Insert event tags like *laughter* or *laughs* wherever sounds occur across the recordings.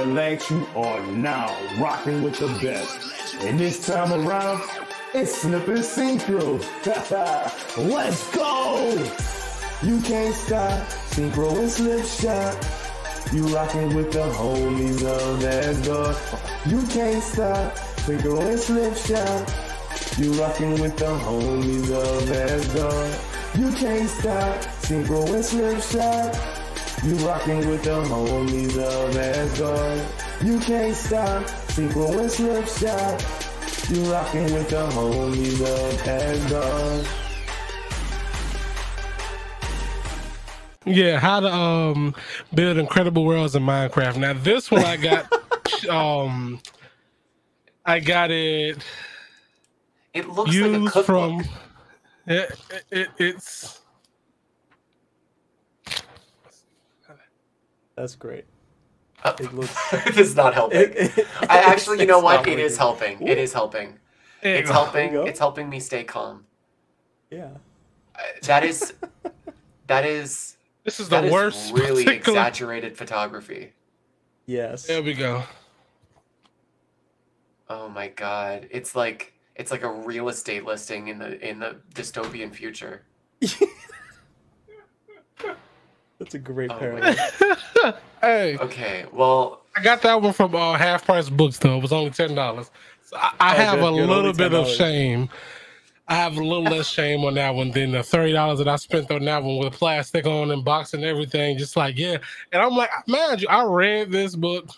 Relax, you are now rocking with the best. And this time around, it's Slip and Syncro. *laughs* Let's go! You can't stop, Syncro and Slip Shock. You rocking with the homies of Asgard. You can't stop, Syncro and Slip Shock. You rocking with the homies of Asgard. You can't stop, Syncro and Slip Shock. You rocking with the homies of Asgard. You can't stop, Syncro and Slip Shock. You rocking with the homies of Asgard. Yeah, how to um build incredible worlds in Minecraft. Now this one I got *laughs* um I got it It looks like a used cookbook. from it, it, it's That's great. Uh, It looks. *laughs* this is not helping. It, *laughs* it- I actually, you *laughs* know what? It is working. helping. It is helping. It's helping. It's helping me stay calm. Yeah. Uh, That is, that is, this is the that is worst really particular- exaggerated photography. Yes. There we go. Oh my god! It's like it's like a real estate listing in the in the dystopian future. That's a great Oh, parallel. *laughs* hey, Okay, well, I got that one from uh, half price books though. It was only ten dollars. So I, I Oh, have good, a good. little bit of shame. I have a little less shame on that one than the thirty dollars that I spent on that one with plastic on and box and everything. Just like yeah, and I'm like, mind you, I read this book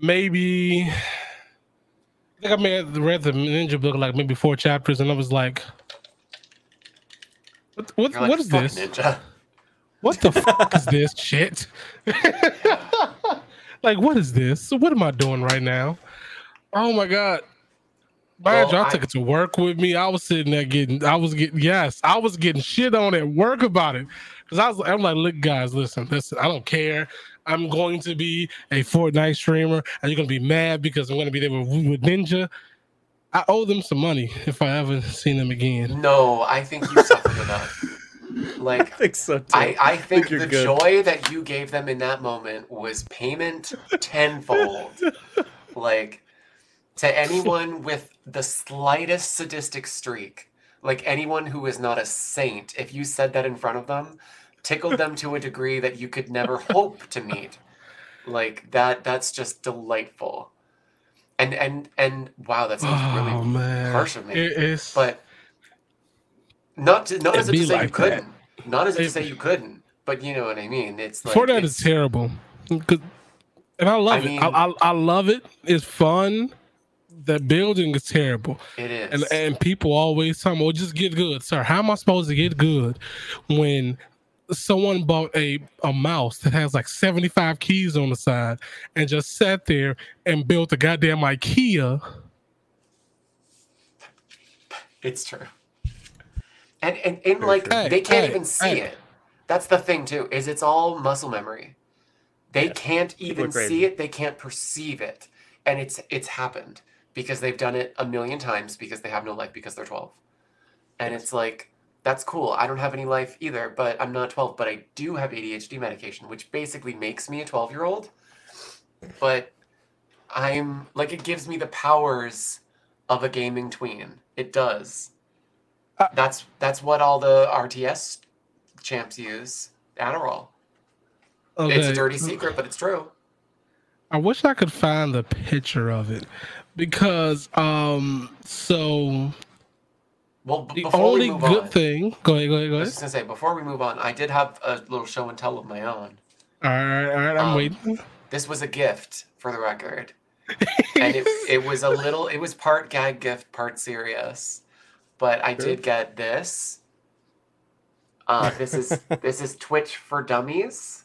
maybe. I think I may have read the ninja book like maybe four chapters, and I was like, "What? What, you're like, what is this? Ninja. What the fuck *laughs* is this shit? *laughs* like, what is this? What am I doing right now? Oh my god. Mind Well, I, took it to work with me. I was sitting there getting, I was getting, yes, I was getting shit on at work about it. Cause I was, I'm like, look, guys, listen, listen, I don't care. I'm going to be a Fortnite streamer, and you're gonna be mad because I'm gonna be there with, with Ninja. I owe them some money if I ever seen them again. No, I think you suffered enough. *laughs* *laughs* I Like, think so too. I, I think the good. joy that you gave them in that moment was payment tenfold. *laughs* like, to anyone with the slightest sadistic streak, like anyone who is not a saint, if you said that in front of them, tickled them to a degree that you could never *laughs* hope to meet. Like that that's just delightful. And and and wow, that sounds really oh man, harsh of me. It is, but not to, not as if to say you like that. couldn't, not as if to say you couldn't, but you know what I mean. It's like Fortnite it's, is terrible, 'Cause- and I love I it. mean- I, I I love it. It's fun. The building is terrible, it is. and and people always tell me, "Well, just get good, sir." How am I supposed to get good when someone bought a a mouse that has like seventy five keys on the side and just sat there and built a goddamn IKEA? It's true. And and, and like true. Hey, they can't hey, even see hey. it. That's the thing too, is it's all muscle memory. They Yeah. can't even see it, they can't perceive it. And it's it's happened because they've done it a million times because they have no life because they're 12. And it's like that's cool. I don't have any life either, but I'm not 12, but I do have ADHD medication, which basically makes me a 12-year-old. But I'm like it gives me the powers of a gaming tween. It does. Uh, that's that's what all the RTS champs use. Adderall. It's a dirty secret, but it's true. I wish I could find the picture of it because um so Well, b- the before only we good on, thing go ahead go ahead go ahead. I was just gonna say before we move on, I did have a little show and tell of my own. all right all right I'm Um, waiting This was a gift, for the record, *laughs* and it it was a little. It was part gag gift, part serious, but I Sure. did get this. Uh, this is *laughs* this is Twitch for Dummies.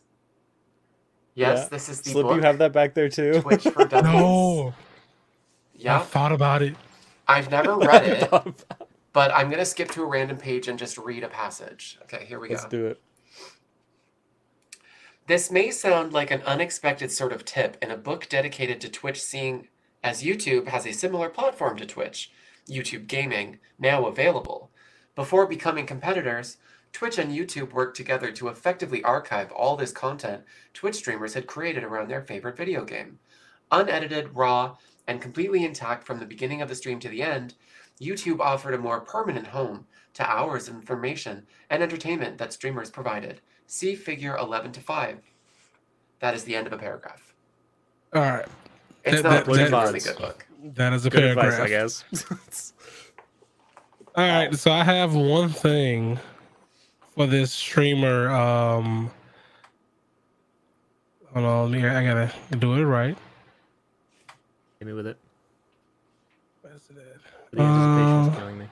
Yes, Yeah. this is the Slip, book. you have that back there too. Twitch for *laughs* Dummies. no I Yeah, thought about it I've never *laughs* read it, but I'm gonna skip to a random page and just read a passage. Okay, here we go. Let's go. do it. This may sound like an unexpected sort of tip in a book dedicated to Twitch, seeing as YouTube has a similar platform to Twitch, YouTube Gaming, now available. Before becoming competitors, Twitch and YouTube worked together to effectively archive all this content Twitch streamers had created around their favorite video game. Unedited, raw, and completely intact from the beginning of the stream to the end, YouTube offered a more permanent home to hours of information and entertainment that streamers provided. See figure 11 to 5. That is the end of a paragraph. All right. It's That- not that- really a that- really good book. That is a Good paragraph. advice, I guess. *laughs* All right, so I have one thing for this streamer. Um, hold on, let me- I gotta do it right. Hit me with it. Where's it at? The anticipation is Uh, killing me.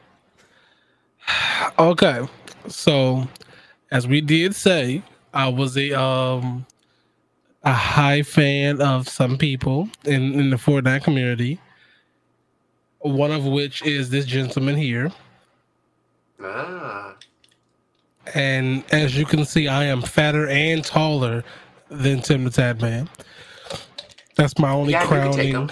Okay, so as we did say, I was a um a high fan of some people in in the Fortnite community. One of which is this gentleman here. Ah. And as you can see, I am fatter and taller than Tim the Tatman. That's my only Yeah, you can take crowning.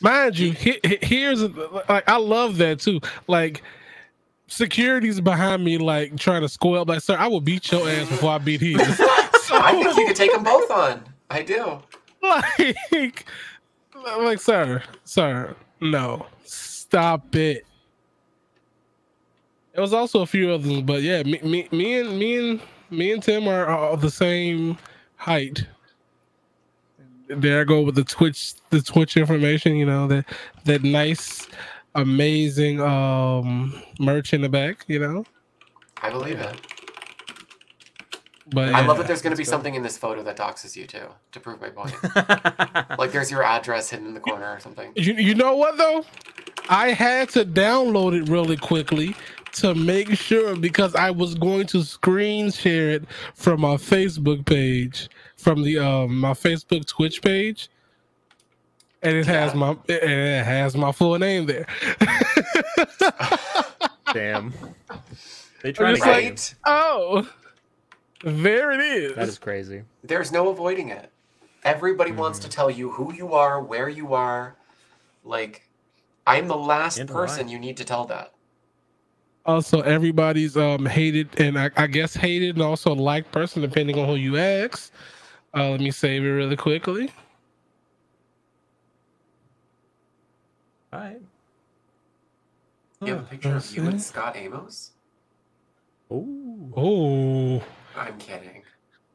Mind you, he, he- here's like I love that too. Like security's behind me, like trying to score up. Like, sir, I will beat your ass before I beat his. so, *laughs* I think you could take them both on. I do. *laughs* like, like, sir, sir, no, stop it. There was also a few others, but yeah, me, me, me and me and me and Tim are, all the same height. There I go with the Twitch, the Twitch information. You know that that nice, amazing um merch in the back. You know, I believe it. But I love that there's going to be Let's something in this photo that doxes you too, to prove my point. *laughs* like there's your address hidden in the corner or something. You, you know what though? I had to download it really quickly to make sure because I was going to screen share it from my Facebook page, from the um my Facebook Twitch page, and it has Yeah. my and it has my full name there. *laughs* Damn. *laughs* They try to get like- oh, there it is. That is crazy. There's no avoiding it. Everybody Hmm. wants to tell you who you are, where you are. Like, I'm the last And person why. you need to tell that. also everybody's um hated and I, I guess hated and also liked person depending on who you ask. Uh, let me save it really quickly. All right. You have a picture of you and Scot Amos? Ooh. Oh, I'm kidding.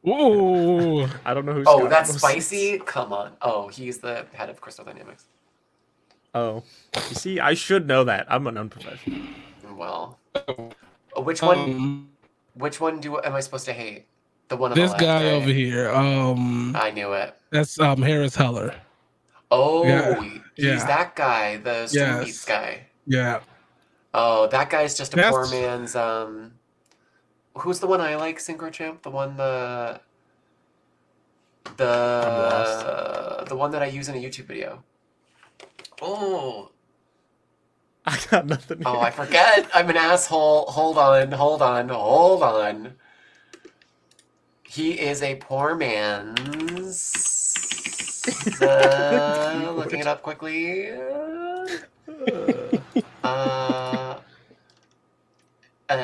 oh. *laughs* I don't know who's. Oh, that's spicy? Come on. Oh, he's the head of Crystal Dynamics. Oh, you see, I should know that. I'm an unprofessional. Well, which one? Um, Which one do am I supposed to hate? The one on the this left, guy right? over here. Um, I knew it. that's um Harris Heller. Oh, Yeah, he's yeah. that guy, the Stream Yes. Beats guy. Yeah, Oh, that guy's just a That's- poor man's. Um, who's the one I like, Syncro Champ? The one the the lost. the one that I use in a YouTube video. Oh, I got nothing. oh. I forget. *laughs* I'm an asshole. Hold on, hold on, hold on. He is a poor man's. Uh, *laughs* looking it up quickly. *laughs* Uh, uh,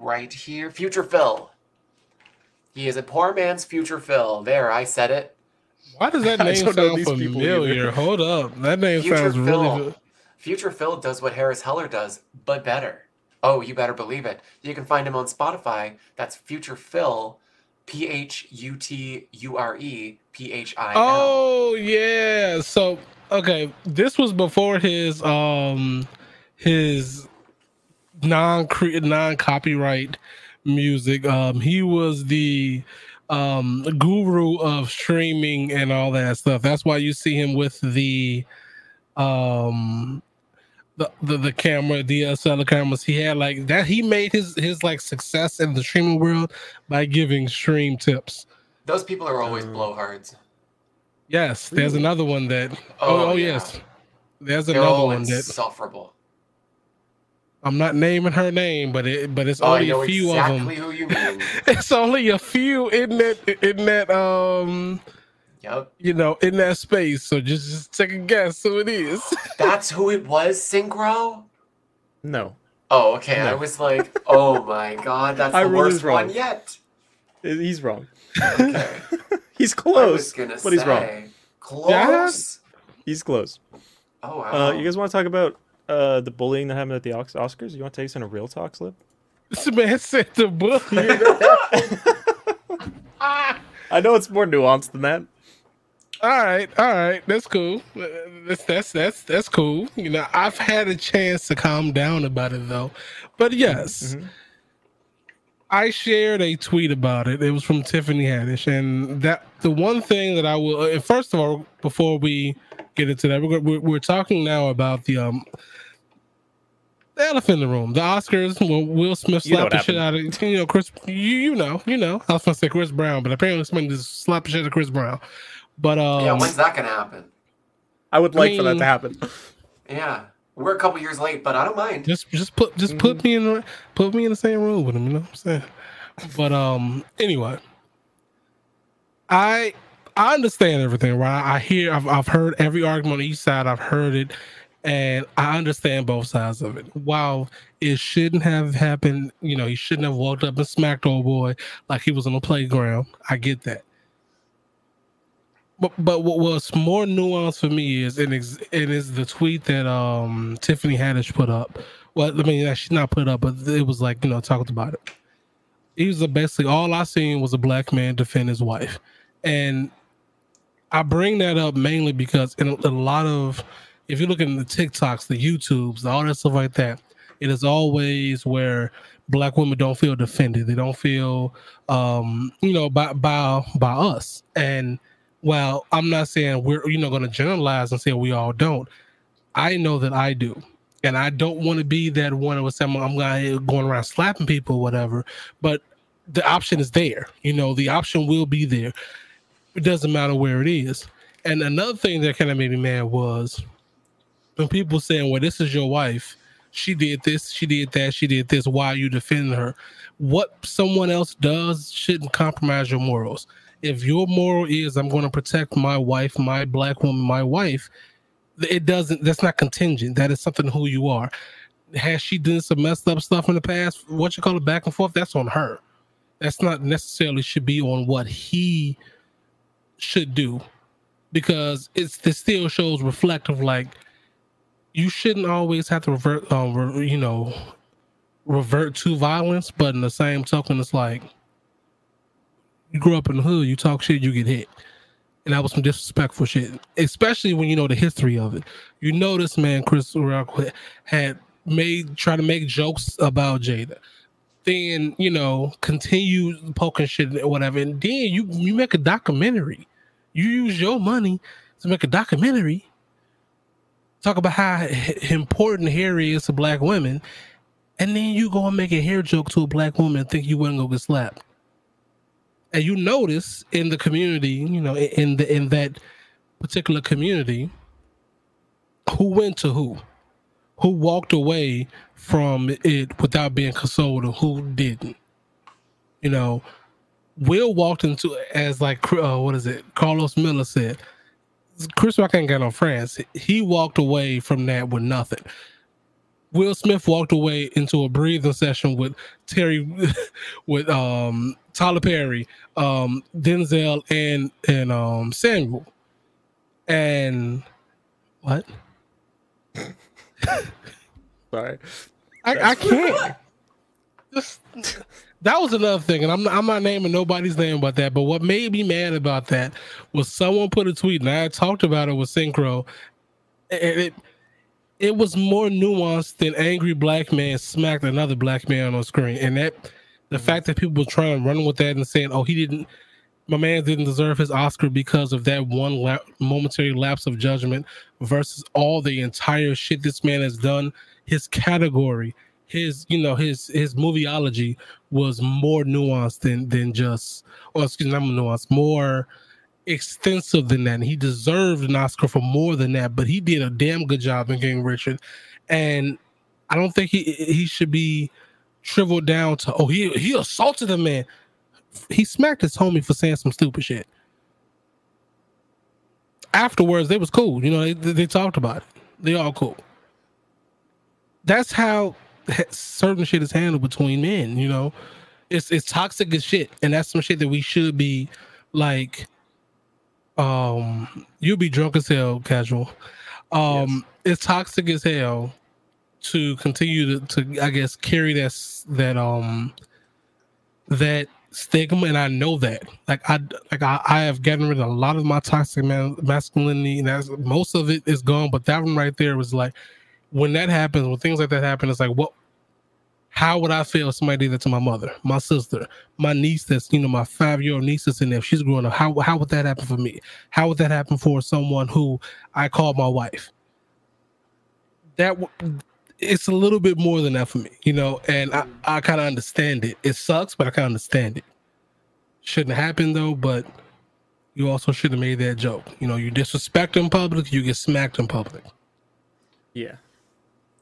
right here, Future Phil. He is a poor man's Future Phil. There, I said it. why does that *laughs* name sound familiar? Hold up, that name Future sounds really Phil. good. Future Phil does what Harris Heller does, but better. Oh, you better believe it. You can find him on Spotify. That's Future Phil, P H U T U R E P H I L. Oh yeah. So okay, this was before his um his non non copyright music. Um, he was the um guru of streaming and all that stuff. That's why you see him with the um the, the, the camera DSLR cameras he had like that he made his his like success in the streaming world by giving stream tips Those people are always Um, blowhards. Yes, there's Really? another one that. Oh, Oh, oh, yeah. yes, there's They're another all one that insufferable. I'm not naming her name, but it but it's Oh, I only know a few exactly of them. who you *laughs* mean. It's only a few in that in that um yep. you know in that space. So just just take a guess who it is. *laughs* That's who it was, Syncro? No. Oh, okay. I was like, oh my god, that's *laughs* I the worst wrong. one yet. He's wrong. Okay. He's I close, was gonna but he's wrong. say close. He's close. Oh wow. Uh, you guys want to talk about uh, the bullying that happened at the Os- Oscars? You want to take us on a real talk slip? This man said the book. *laughs* *laughs* I know it's more nuanced than that. All right, all right, that's cool. That's that's that's that's cool. You know, I've had a chance to calm down about it though. But yes, Mhm. I shared a tweet about it. It was from Tiffany Haddish, and that the one thing that I will. uh, First of all, before we get into that, we're we're, we're talking now about the um. The elephant in the room, the Oscars. Well, Will Smith You know slapped what the shit out of you know Chris. You you know you know. I was gonna say Chris Brown, but apparently somebody just slapped the shit out of Chris Brown. But um, yeah, when's that gonna happen? I would like for that to happen. Yeah, we're a couple years late, but I don't mind. Just just put just put me in the put me in the same room with him, you know what I'm saying? But um anyway. I I understand everything, right? I hear I've I've heard every argument on each side, I've heard it, and I understand both sides of it. While it shouldn't have happened, you know, he shouldn't have walked up and smacked old boy like he was on the playground. I get that. But but what was more nuanced for me is and ex- it is the tweet that um Tiffany Haddish put up. Well, I mean, she's not put up, but it was like you know talked about it. He was basically all I seen was a black man defend his wife, and I bring that up mainly because in a lot of if you look at the TikToks, the YouTubes, all that stuff like that, it is always where black women don't feel defended. They don't feel um, you know, by by by us. And while I'm not saying we're you know gonna generalize and say we all don't, I know that I do. And I don't want to be that one who was I'm going around slapping people or whatever, but the option is there. You know, the option will be there. It doesn't matter where it is. And another thing that kind of made me mad was when people saying, Well, this is your wife, she did this, she did that, she did this, why are you defending her? What someone else does shouldn't compromise your morals. If your moral is I'm going to protect my wife, my black woman, my wife, it doesn't that's not contingent. That is something who you are. Has she done some messed up stuff in the past? What you call it back and forth? That's on her. That's not necessarily should be on what he should do because it's it still shows reflective like you shouldn't always have to revert um re- you know revert to violence but in the same token it's like you grew up in the hood you talk shit you get hit. And that was some disrespectful shit especially when you know the history of it. You know this man chris rock had made try to make jokes about jada. Then you know continue poking shit or whatever. And then you you make a documentary. You use your money to make a documentary talk about how important hair is to black women and then you go and make a hair joke to a black woman and think you wouldn't go get slapped. And you notice in the community you know in the in that particular community who went to who who walked away from it without being consoled and who didn't. You know will walked into as like uh, what is it carlos miller said chris rock ain't got no friends. He walked away from that with nothing. Will smith walked away into a breathing session with terry *laughs* with um tyler perry um denzel and and um samuel. And what? *laughs* Sorry. I, I can't. Just, *laughs* that was another thing, and I'm not, I'm not naming nobody's name about that. But what made me mad about that was someone put a tweet, and I had talked about it with Syncro, and it it was more nuanced than angry black man smacked another black man on screen, and that the mm-hmm. fact that people were trying to run with that and saying, "Oh, he didn't." My man didn't deserve his Oscar because of that one la- momentary lapse of judgment versus all the entire shit this man has done. His category, his you know his his movieology was more nuanced than than just or excuse me, not nuanced, more extensive than that. And he deserved an Oscar for more than that, but he did a damn good job in King Richard. And I don't think he he should be shriveled down to oh he he assaulted a man. He smacked his homie for saying some stupid shit. Afterwards, they was cool. You know, they they talked about it. They all cool. That's how *laughs* certain shit is handled between men. You know, it's it's toxic as shit, and that's some shit that we should be like. Um, you'll be drunk as hell, casual. Um, it's toxic as hell to continue to, to I guess carry that that um that stigma, and I know that. Like I like I, I have gotten rid of a lot of my toxic man, masculinity, and that's most of it is gone. But that one right there was like when that happens, when things like that happen, it's like what. How would I feel if somebody did that to my mother, my sister, my niece? That's you know my five year old niece that's in there. She's growing up, how how would that happen for me? How would that happen for someone who I call my wife? That it's a little bit more than that for me, you know, and I, I kind of understand it. It sucks, but I kind of understand it. Shouldn't happen though, but you also should have made that joke. You know, you disrespect in public, you get smacked in public. Yeah.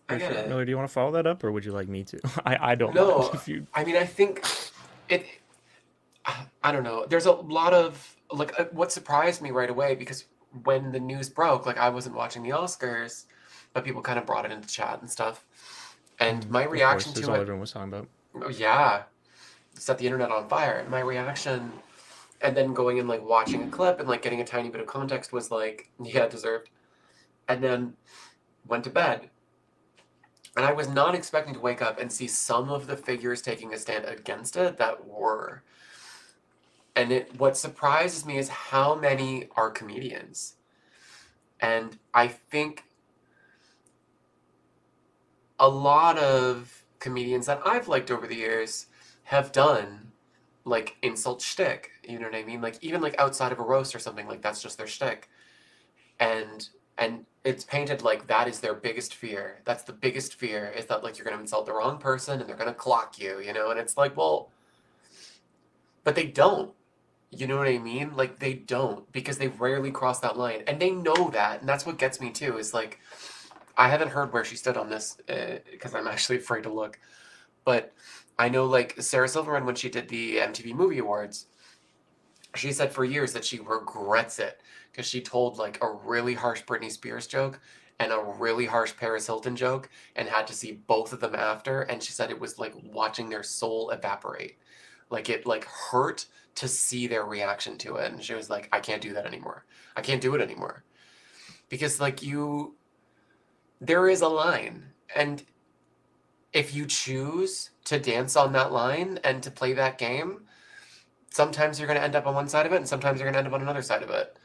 I get sure. it. Miller, do you want to follow that up, or would you like me to? *laughs* I I don't No. mind if you. I mean, I think it. I don't know. There's a lot of like uh, what surprised me right away because when the news broke, like I wasn't watching the Oscars, but people kind of brought it into chat and stuff. And my Of course, reaction this to all it, everyone was talking about. oh, yeah, set the internet on fire. And my reaction, and then going and like watching a clip and like getting a tiny bit of context was like, yeah, deserved. And then went to bed. And I was not expecting to wake up and see some of the figures taking a stand against it that were. And it what surprises me is how many are comedians. And I think a lot of comedians that I've liked over the years have done like insult shtick. You know what I mean? Like even like outside of a roast or something, like that's just their shtick. And and it's painted like that is their biggest fear. That's the biggest fear is that like you're gonna insult the wrong person and they're gonna clock you, you know, and it's like, well but they don't. You know what I mean? Like they don't because they rarely cross that line, and they know that, and that's what gets me too. Is like, I haven't heard where she stood on this uh, because I'm *laughs* actually afraid to look, but I know like Sarah Silverman when she did the MTV Movie Awards, she said for years that she regrets it because she told like a really harsh Britney Spears joke and a really harsh Paris Hilton joke and had to see both of them after, and she said it was like watching their soul evaporate. Like it like hurt to see their reaction to it and she was like i can't do that anymore. I can't do it anymore. Because like you there is a line and if you choose to dance on that line and to play that game sometimes you're going to end up on one side of it and sometimes you're going to end up on another side of it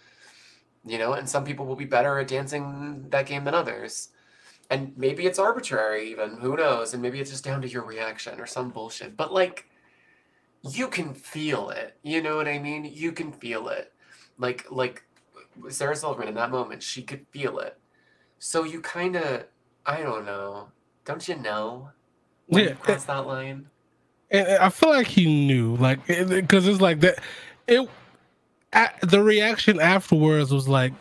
you know and some people will be better at dancing that game than others and maybe it's arbitrary even who knows and maybe it's just down to your reaction or some bullshit but like you can feel it. You know what I mean? You can feel it. Like like Sarah Silverman in that moment, she could feel it. So you kind of, I don't know. Don't you know? When Yeah, you cross that line. I feel like he knew, like, because it's like that. It, the reaction afterwards was like,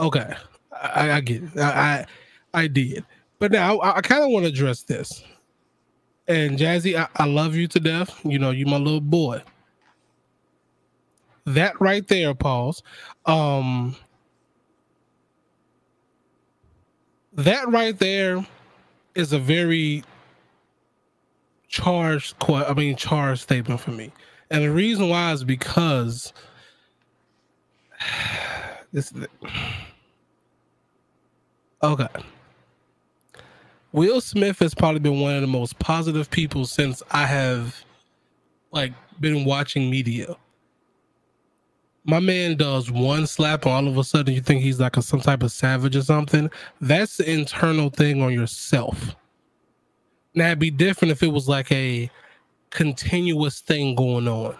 okay, I, I get it. I, I, I did. But now I, I kind of want to address this. And Jazzy, I, I love you to death. You know, you my little boy. That right there, pause. Um, that right there is a very charged I mean charged statement for me. And the reason why is because this Okay. Will Smith has probably been one of the most positive people since I have like been watching media. My man does one slap and all of a sudden you think he's like a, some type of savage or something. That's the internal thing on yourself. Now it'd be different if it was like a continuous thing going on.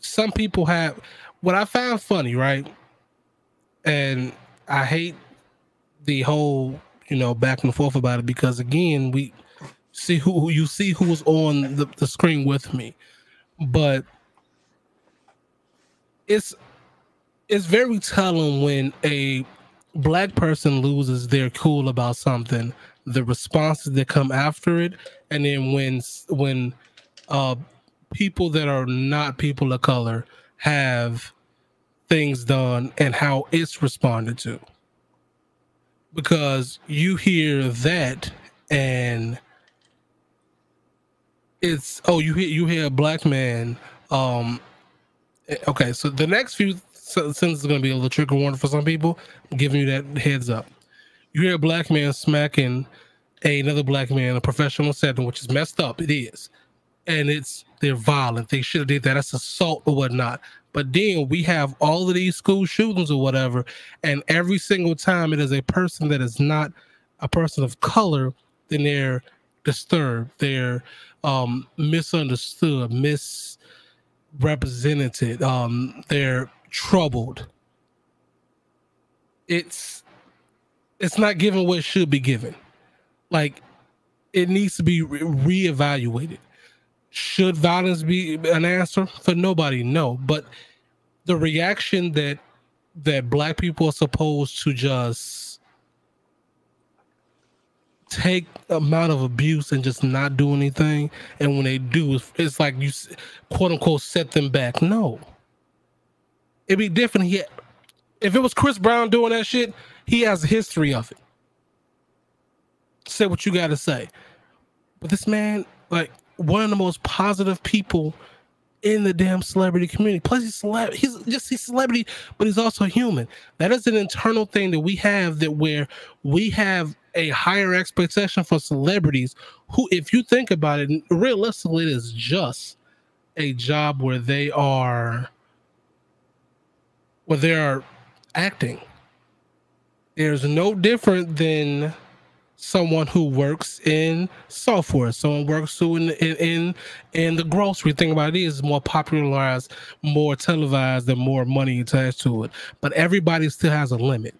Some people have what I found funny, right? And I hate the whole, you know, back and forth about it because again, we see who, you see who was on the, the screen with me. But it's it's very telling when a black person loses their cool about something the responses that come after it and then when when uh people that are not people of color have things done and how it's responded to. Because you hear that and it's oh you hear you hear a black man um eh, okay so the next few sentences are going to be a little trigger warning for some people i'm giving you that heads up. You hear a black man smacking another black man in a professional setting which is messed up it is. And it's they're violent they should have did that that's assault or whatnot but then we have all of these school shootings or whatever and every single time it is a person that is not a person of color then they're disturbed they're um, misunderstood, misrepresented. Um, they're troubled. It's it's not given what should be given. Like it needs to be re- reevaluated. Should violence be an answer? For nobody? No, but the reaction that that black people are supposed to just take amount of abuse and just not do anything and when they do it's, like you quote unquote set them back. No. It'd be different if it was chris brown doing that shit he has a history of it. Say what you got to say. But this man like one of the most positive people in the damn celebrity community. Plus, he's celeb- he's just he's celebrity, but he's also human. That is an internal thing that we have that where we have a higher expectation for celebrities who, if you think about it, realistically, it is just a job where they are where they are acting. There's no different than someone who works in software, someone works who in in in, the grocery. Thing about it is more popularized, more televised, and more money attached to it. But everybody still has a limit,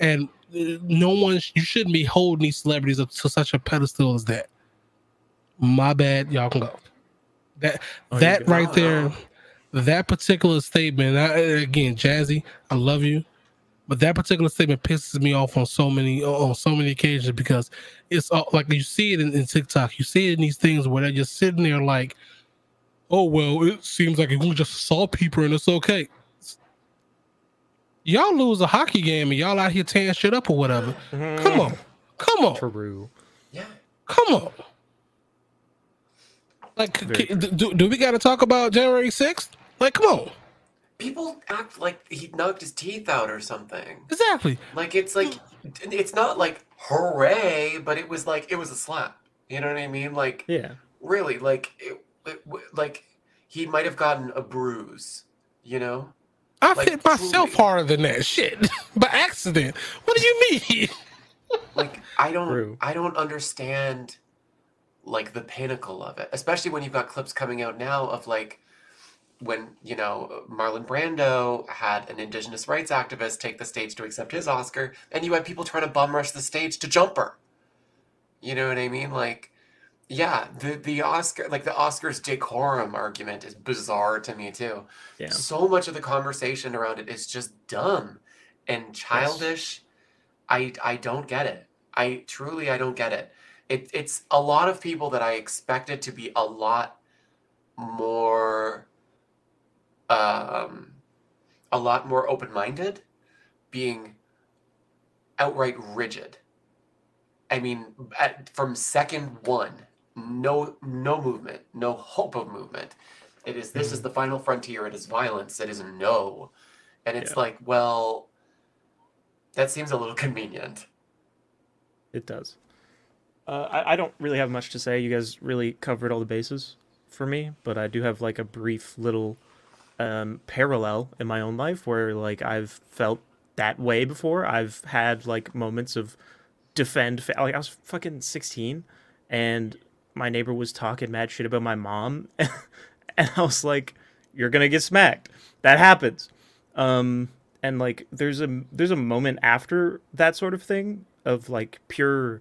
and uh, no one you shouldn't be holding these celebrities up to such a pedestal as that. My bad, y'all can go. That oh, that right there, that particular statement. I, again, Jazzy, I love you. But that particular statement pisses me off on so many on so many occasions because it's all, like you see it in, in TikTok, you see it in these things where they're just sitting there like, "Oh well, it seems like if we just saw people and it's okay." Y'all lose a hockey game and y'all out here tearing shit up or whatever. Mm-hmm. Come on, come on, true. Yeah, come on. Like, do, do we got to talk about January sixth? Like, come on people act like he knocked his teeth out or something. Exactly. Like it's like it's not like hooray, but it was like it was a slap. You know what I mean? Like yeah, really, like it, it like he might have gotten a bruise. You know. I like, hit myself truly. harder than that shit *laughs* by accident. What do you mean? like I don't, True. I don't understand like the pinnacle of it, especially when you've got clips coming out now of like when you know Marlon Brando had an indigenous rights activist take the stage to accept his Oscar, and you had people trying to bum rush the stage to Jumper. You know what I mean? Like, yeah, the the Oscar like the Oscars decorum argument is bizarre to me too. Yeah. So much of the conversation around it is just dumb and childish. Yes. I I don't get it. I truly I don't get it. It it's a lot of people that I expected to be a lot more um, a lot more open minded, being outright rigid. I mean, at, from second one, no no movement, no hope of movement. It is this is mm-hmm. the final frontier. It is violence. It is no, and it's yeah. like, well, that seems a little *laughs* convenient. It does. Uh, I, I don't really have much to say. You guys really covered all the bases for me, but I do have like a brief little um, parallel in my own life where like I've felt that way before. I've had like moments of defend. Like I was fucking sixteen, and my neighbor was talking mad shit about my mom, *laughs* and I was like, "You're gonna get smacked." That happens. Um, and like there's a there's a moment after that sort of thing of like pure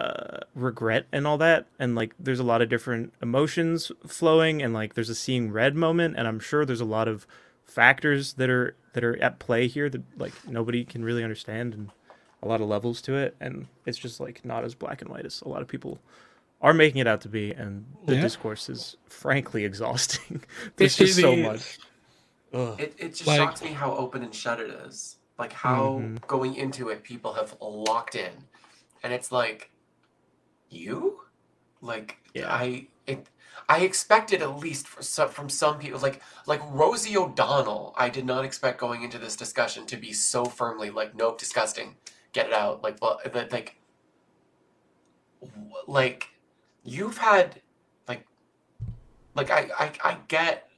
uh, regret and all that. And like there's a lot of different emotions flowing and like there's a seeing red moment. And i'm sure there's a lot of factors that are that are at play here that like nobody can really understand and a lot of levels to it. And it's just like not as black and white as a lot of people are making it out to be. And the yeah. discourse is frankly *laughs* exhausting. There's just so much. It, it just like, shocks me how open and shut it is. Like how mm-hmm. going into it people have locked in. And it's like you like Yeah. i it i expected at least some, from some people like like rosie o'donnell i did not expect going into this discussion to be so firmly like nope disgusting get it out like well like like you've had like like I, I i get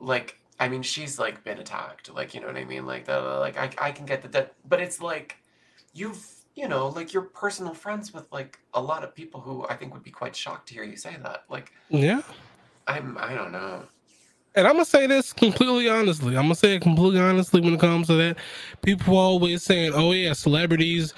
like i mean she's like been attacked like you know what i mean like the like i, I can get that that but it's like you've you know like you're personal friends with like a lot of people who i think would be quite shocked to hear you say that like Yeah. i'm i don't know And I'm gonna say this completely honestly. I'm gonna say it completely honestly when it comes to that. People always saying, "Oh yeah, celebrities,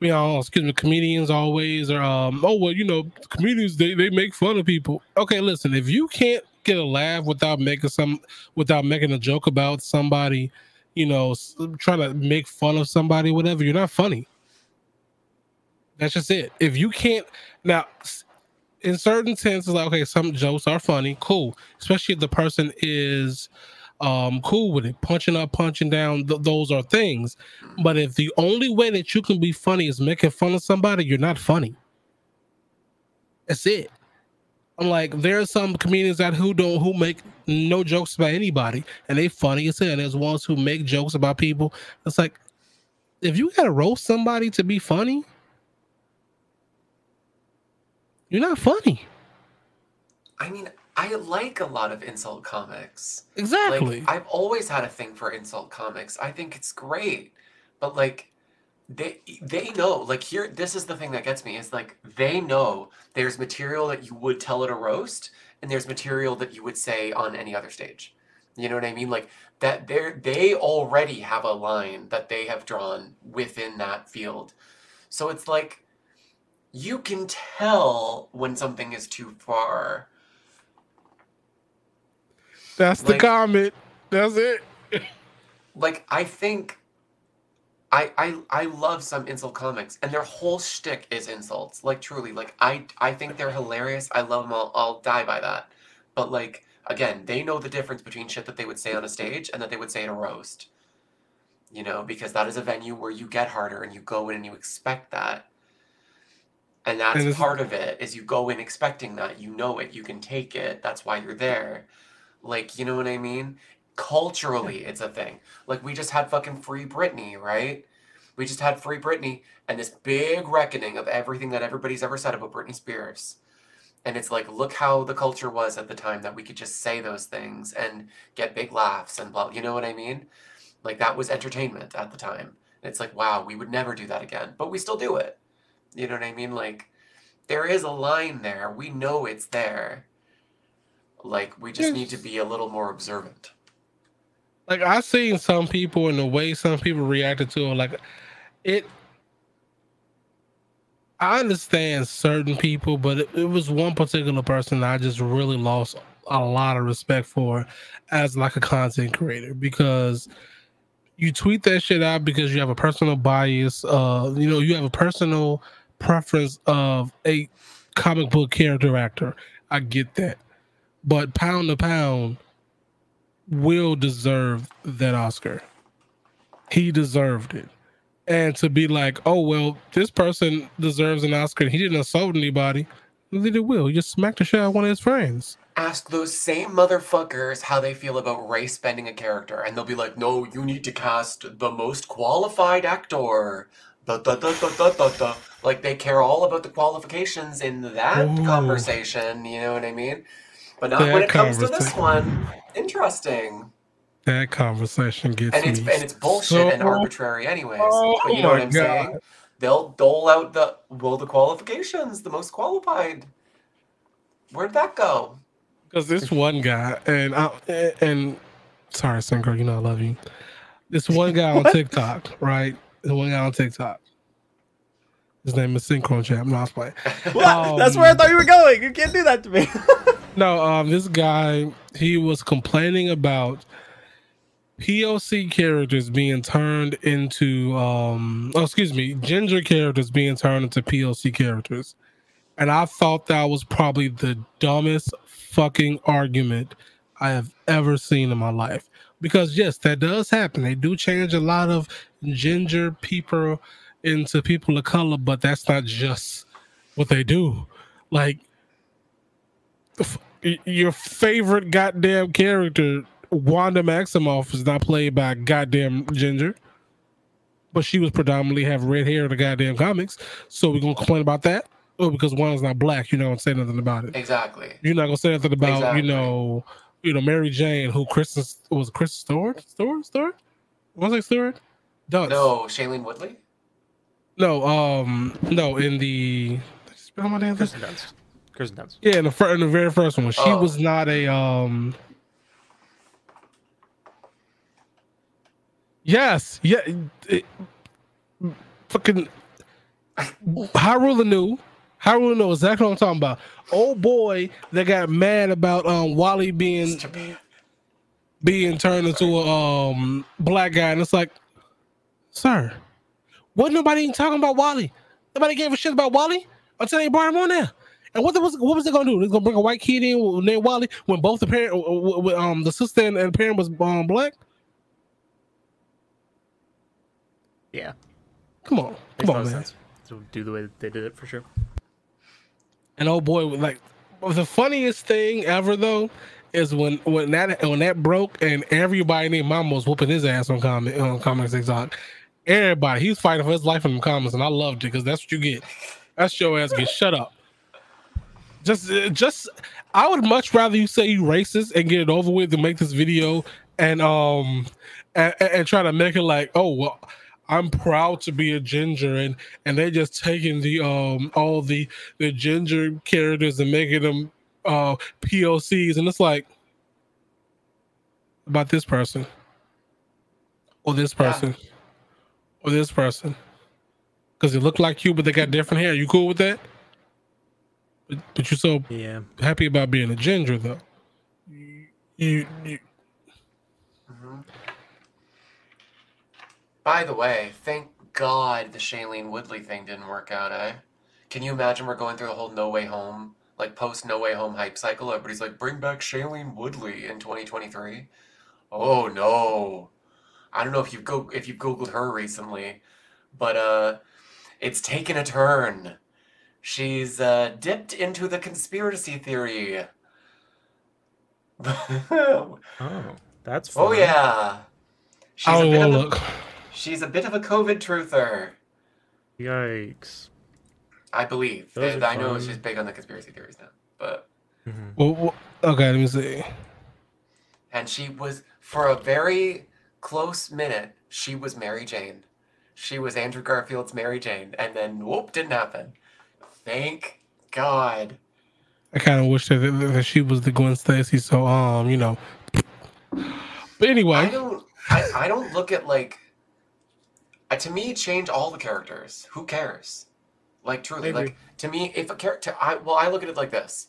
you know, excuse me, comedians always are." Um, oh well, you know, comedians they they make fun of people. Okay, listen, if you can't get a laugh without making some, without making a joke about somebody, you know, trying to make fun of somebody, whatever, you're not funny. That's just it. If you can't now. In certain senses, like okay, some jokes are funny, cool especially if the person is um cool with it punching up punching down th- those are things but if the only way that you can be funny is making fun of somebody you're not funny that's it i'm like there are some comedians out who don't who make no jokes about anybody and they funny as hell and there's ones who make jokes about people it's like if you gotta roast somebody to be funny you're not funny i mean i like a lot of insult comics exactly Like I've always had a thing for insult comics. I think it's great. But like they they know, like here this is the thing that gets me is like they know there's material that you would tell at a roast and there's material that you would say on any other stage. You know what I mean? Like that they're they already have a line that they have drawn within that field. So it's like you can tell when something is too far. that's the like- comment that's it like I think I I I love some insult comics and their whole shtick is insults. Like truly, like I I think they're hilarious. I love them all. I'll die by that. But like again, they know the difference between shit that they would say on a stage and that they would say in a roast. You know, because that is a venue where you get harder and you go in and you expect that. And that's And part of it is you go in expecting that. You know it, you can take it. That's why you're there. Like, you know what I mean? Culturally, it's a thing. Like we just had fucking Free Britney, right? We just had Free Britney and this big reckoning of everything that everybody's ever said about Britney Spears. And it's like, look how the culture was at the time that we could just say those things and get big laughs and blah. You know what I mean? Like that was entertainment at the time. And it's like, wow, we would never do that again, but we still do it. You know what I mean? Like there is a line there. We know it's there. Like we just need to be a little more observant. like I've seen some people and the way some people reacted to it, like it. I understand certain people, but it, it was one particular person I just really lost a lot of respect for as like a content creator because you tweet that shit out because you have a personal bias. Uh, you know, you have a personal preference of a comic book character actor. I get that, but pound to pound, Will deserve that Oscar. He deserved it. And to be like, oh well, this person deserves an Oscar. He didn't assault anybody. Neither Will. He just smacked the shit out of one of his friends. ask those same motherfuckers how they feel about race bending a character, and they'll be like, "No, you need to cast the most qualified actor." Da, da, da, da, da, da, da. Like they care all about the qualifications in that Ooh. conversation. You know what I mean? But not That when it comes to this one. Interesting, That conversation gets and it's me. and it's bullshit and arbitrary, anyways. Oh but you know what I'm God. saying? They'll dole out the well the qualifications, the most qualified. Where'd that go? Because this one guy, and I, and sorry, Syncro, you know I love you. This one guy on *laughs* TikTok, right? The one on TikTok. His name is Syncro Champ. No, I was playing. *laughs* What? That's where I Um, thought you were going. You can't do that to me. *laughs* No, um, this guy he was complaining about POC characters being turned into um oh excuse me, ginger characters being turned into POC characters. And I thought that was probably the dumbest fucking argument I have ever seen in my life. Because yes, that does happen. They do change a lot of ginger people into people of color, but that's not just what they do. Like f- your favorite goddamn character, Wanda Maximoff, is not played by goddamn ginger. But she was predominantly have red hair in the goddamn comics. So we're gonna complain about that? Oh, because Wanda's not black, you're not gonna say nothing about it. Exactly. You're not gonna say nothing about, Exactly. you know, you know, Mary Jane, who Kristen was Kristen Stewart? Stewart? Stewart? Was it Stewart? Dunst. No, Shailene Woodley. No, um, no, in the spell my damn thing? Kirsten Dunst. Kirsten Dunst. Yeah, in the fir- in the very first one, she Oh. was not a um. Yes, yeah, it, fucking Hyrule knew. Hyrule knew exactly what I'm talking about. Old boy that got mad about um Wally being being turned into a um black guy, and it's like, sir, wasn't nobody even talking about Wally? Nobody gave a shit about Wally until they brought him on there. And what was what was they gonna do? They're gonna bring a white kid in named Wally when both the parent, um, the sister and, and parent was um black. Yeah. Come on, come on, man. to do the way that they did it for sure. And oh boy, like the funniest thing ever though is when when that when that broke and everybody named Mama was whooping his ass on comment on Comics Exotic. Everybody, he was fighting for his life in the comments, and I loved it because that's what you get. That's your ass get shut up. Just, just, I would much rather you say you racist and get it over with than make this video and um and, and- try to make it like, oh well, I'm proud to be a ginger, and and they're just taking the um all the the ginger characters and making them uh POCs, and it's like about this person or this Yeah. Person or this person because they look like you, but they got different hair. You cool with that? But, but you're so Yeah. happy about being a ginger, though. You, you, you Mhm. By the way, thank God the Shailene Woodley thing didn't work out, eh? Can you imagine we're going through the whole No Way Home, like post No Way Home hype cycle? Everybody's like, bring back Shailene Woodley in 2023. Oh no. I don't know if you've go if you've googled her recently, but uh, it's taken a turn. She's uh, dipped into the conspiracy theory. oh *laughs* Oh, that's fun. yeah. She's I a don't bit want of a- look. She's a bit of a COVID truther, Yikes. I believe. Those And I know she's big on the conspiracy theories now. But Mhm. Well, well, okay, let me see. and she was for a very close minute, she was Mary Jane. She was Andrew Garfield's Mary Jane, and then whoop, didn't happen. Thank God. I kind of wish that, that, she was the Gwen Stacy. So, um, you know. But anyway, I don't I, I don't look at like uh, to me change all the characters. Who cares? Like truly, agree. like to me, if a character I well, I look at it like this.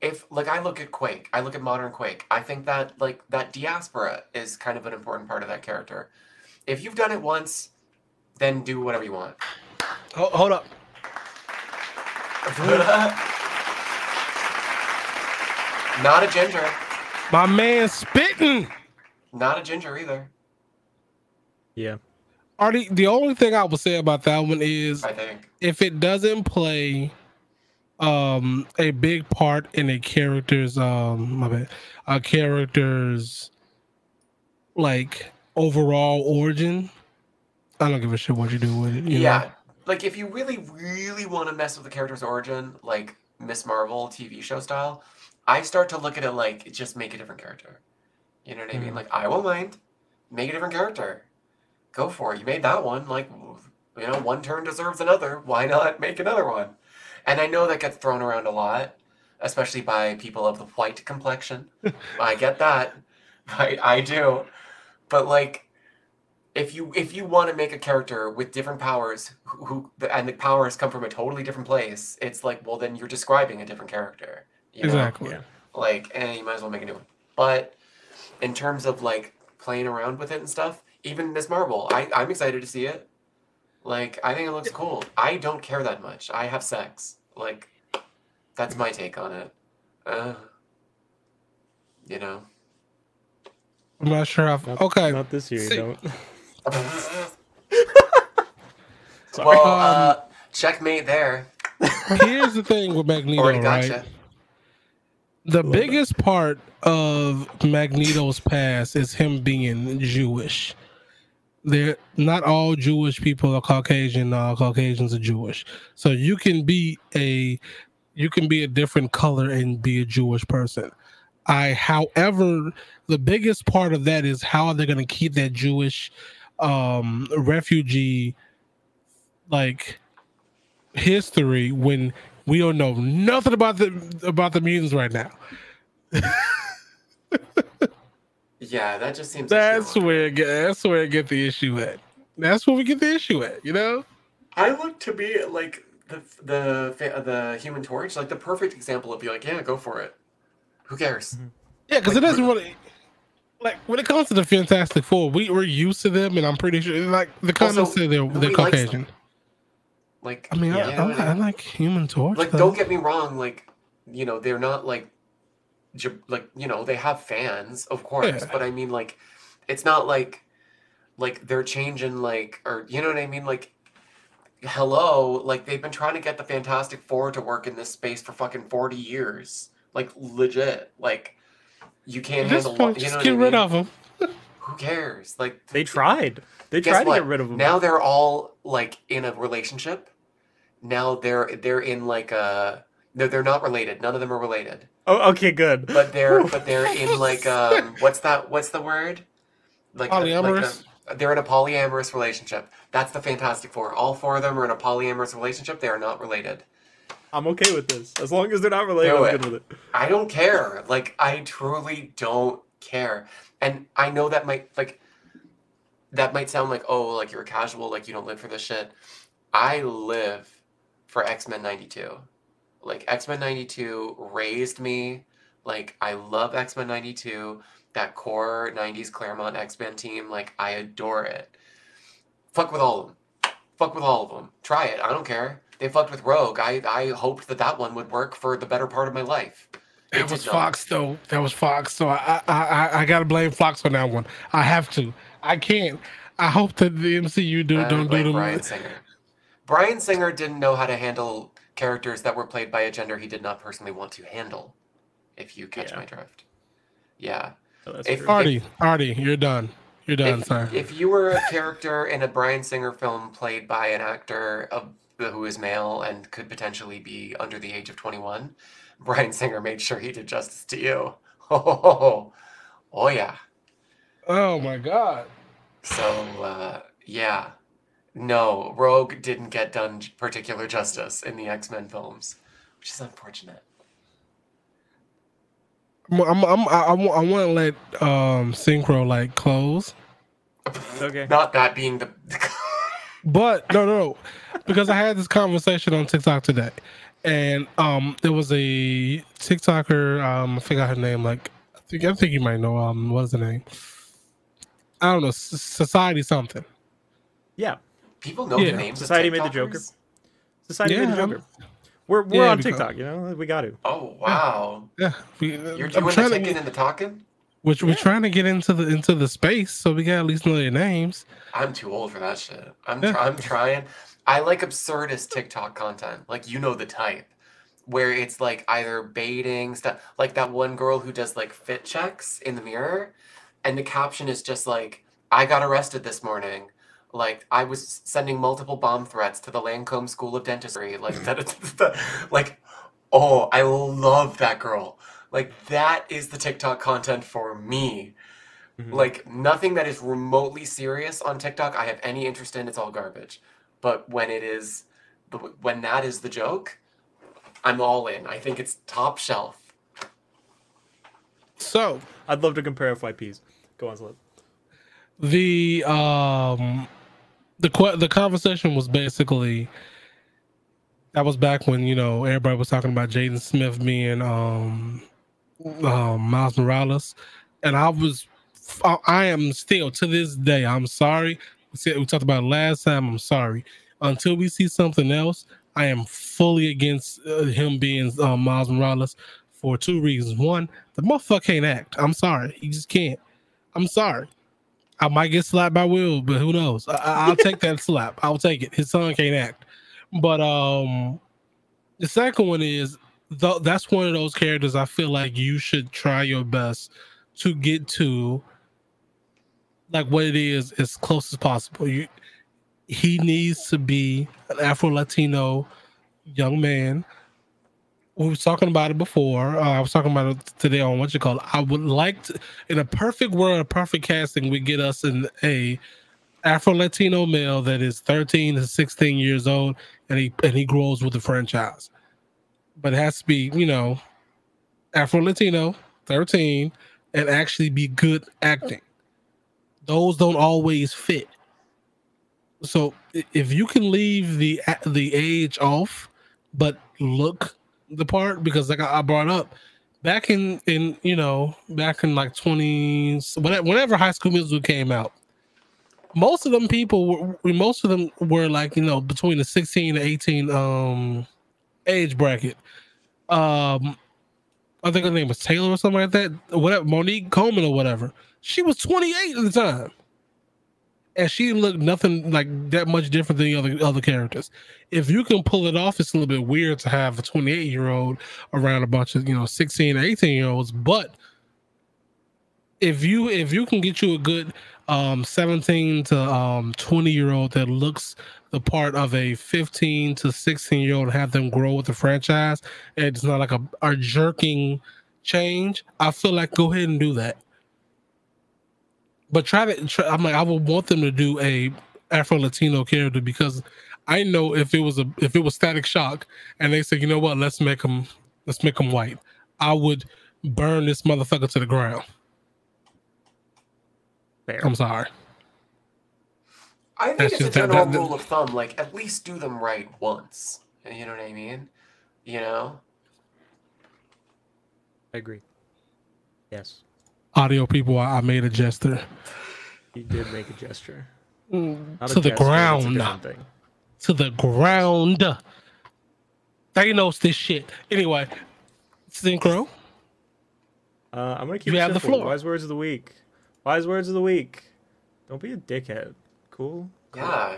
If like I look at Quake, I look at modern Quake, I think that like that diaspora is kind of an important part of that character. If you've done it once, then do whatever you want. Ho- hold up. *laughs* Not a ginger. My man spitting. Not a ginger either, Yeah. Artie, the only thing I would say about that one is I think. if it doesn't play um a big part in a character's um my bad a character's like overall origin i don't give a shit what you do with it you yeah. know? Like if you really, really want to mess with the character's origin, like Miss Marvel TV show style, I start to look at it like just make a different character. You know what I mean? Mhm. Like I won't mind. Make a different character. Go for it. You made that one. Like you know, one turn deserves another. Why not make another one? And I know that gets thrown around a lot, especially by people of the white complexion. *laughs* I get that. I I do. But like if you if you want to make a character with different powers who, who and the powers come from a totally different place, it's like well then you're describing a different character. You know? exactly Yeah. Like, eh, you might as well make a new one. But in terms of like playing around with it and stuff, even Miss Marvel, I I'm excited to see it. Like, I think it looks cool. I don't care that much. I have sex. Like, that's my take on it. Uh, you know. i'm not sure how Not, okay Not this year. See- You don't. *laughs* well, Sorry. Um, uh, checkmate there. Here's the thing with Magneto, Already right? gotcha. The biggest part of Magneto's past is him being Jewish. They're not all Jewish people are Caucasian. All Caucasians are Jewish. So you can be a you can be a different color and be a Jewish person. I, however, the biggest part of that is how they're going to keep that Jewish um, refugee like history when we don't know nothing about the about the mutants right now. *laughs* Yeah, that just seems. That's like where it get, that's where I get the issue at. That's where we get the issue at. You know. I look to be like the the the Human Torch, like the perfect example of be like, yeah, go for it. Who cares? Mm-hmm. Yeah, because Like, it doesn't really like when it comes to the Fantastic Four, we we're used to them, and I'm pretty sure like the comments Also, say they're they're. Caucasian. Like, I mean, you I, know I, what I I like Human Torch. like though. don't get me wrong, like you know they're not like, j- like you know they have fans, of course, Yeah. but I mean like, it's not like, like they're changing like or you know what I mean like. Hello, like they've been trying to get the Fantastic Four to work in this space for fucking forty years, like legit. Like, you can't just, handle. one- You just know get what I rid mean? of them. *laughs* Who cares? Like They tried. They Guess tried to get rid of them Now they're all like in a relationship. Now they're they're in like a no, they're not related. None of them are related. Oh, okay, good. But they're but they're in like *laughs* um what's that? What's the word? Like a- like a- Polyamorous? they're in a polyamorous relationship. That's the Fantastic Four. All four of them are in a polyamorous relationship. They are not related. I'm okay with this as long as they're not related. Do I'm it. good with it. I don't care. Like I truly don't care. And I know that might like that might sound like oh like you're casual like you don't live for this shit. I live for X-Men 92. Like X-Men 92 raised me. Like I love X-Men 92. That core 90s Claremont X-Men team like I adore it. Fuck with all of them. Fuck with all of them. Try it. I don't care. They fucked with Rogue. I I hoped that that one would work for the better part of my life. It did was. Fox though. That was Fox. So I I I, I gotta blame Fox on that one. I have to. I can't. I hope that the MCU do I don't do them. Bryan Singer. Bryan Singer didn't know how to handle characters that were played by a gender he did not personally want to handle. If you catch Yeah. my drift. Yeah. So If- true. Artie, Artie, you're done. You're done, If, sir. if you were a character in a Bryan Singer film played by an actor of who is male and could potentially be under the age of 21, Bryan Singer made sure he did justice to you. Oh, *laughs* oh yeah. oh my god. So, uh, yeah. No, Rogue didn't get done particular justice in the X Men films, which is unfortunate. I'm, I'm, I'm, I, I, want, I want to let um Syncro like close, Okay. Not that being the. *laughs* but no, no, no, because I had this conversation on TikTok today, and um there was a TikToker um I forgot her name like I think I think you might know um what is the name I don't know S- Society something Yeah. People know Yeah. the names. of Society made the Joker. Society Yeah, made the I'm- Joker. We're we're Yeah, on because- TikTok, you know. We got to. Oh wow! yeah we, uh, You're I'm doing the trying ticking to and the talking. which we're Yeah. trying to get into the into the space so we got at least know their names I'm too old for that shit. I'm Yeah. try- I'm trying. I like absurdist TikTok content, like you know the type, where it's like either baiting stuff, like that one girl who does like fit checks in the mirror, and the caption is just like, "I got arrested this morning." Like I was sending multiple bomb threats to the Lancome School of Dentistry. Like *laughs* that, like, oh, I love that girl. Like that is the TikTok content for me. Mhm. Like nothing that is remotely serious on TikTok I have any interest in. It's all garbage. But when it is, when that is the joke, I'm all in. I think it's top shelf. so I'd love to compare FYPs. Go on, Slip. the um the the conversation was basically that was back when you know everybody was talking about Jaden Smith being um um Miles Morales. And I was I, am still to this day I'm sorry. We talked about last time I'm sorry. Until we see something else I am fully against uh, him being um, Miles Morales for two reasons. One the motherfucker can't act. I'm sorry. He just can't. I'm sorry I might get slapped by Will, but who knows? I, I- I'll take that slap. I'll take it. His son can't act, but um, The second one is though that's one of those characters I feel like you should try your best to get to like what it is as close as possible. You he needs to be an Afro Latino young man. We was talking about it before. Uh, I was talking about it today on what you call it. I would like to, in a perfect world, a perfect casting, we get us in a Afro Latino male that is 13 to 16 years old, and he and he grows with the franchise. But it has to be, you know, Afro Latino, 13, and actually be good acting. Those don't always fit. So if you can leave the the age off, but look the part, because like I brought up back in in you know back in like 20s whenever, whenever high school musical came out most of them people were most of them were like you know between the 16 to 18 um age bracket. Um i think her name was taylor or something like that. Whatever monique coleman or whatever. She was 28 at the time and she looked nothing like that much different than the other other characters. If you can pull it off it's a little bit weird to have a 28 year old around a bunch of you know 16 18 year olds but if you if you can get you a good um 17 to um 20 year old that looks the part of a 15 to 16 year old have them grow with the franchise and it's not like a, a jerking change i feel like go ahead and do that but try to i'm like i would want them to do a afro latino character because i know if it was a if it was static shock and they said you know what let's make them let's make them white i would burn this motherfucker to the ground Fair. i'm sorry I think That's it's a general that- that- rule of thumb, like at least do them right once. You know what I mean? You know? I agree. Yes, audio people I, I made a gesture he did make a gesture. Not a to the gesture, that's a ground thing. to the ground Thanos this shit anyway Syncro Uh, I'm gonna keep You it have the simple. floor. Wise words of the week. Wise words of the week. Don't be a dickhead. Cool. Cool. Yeah.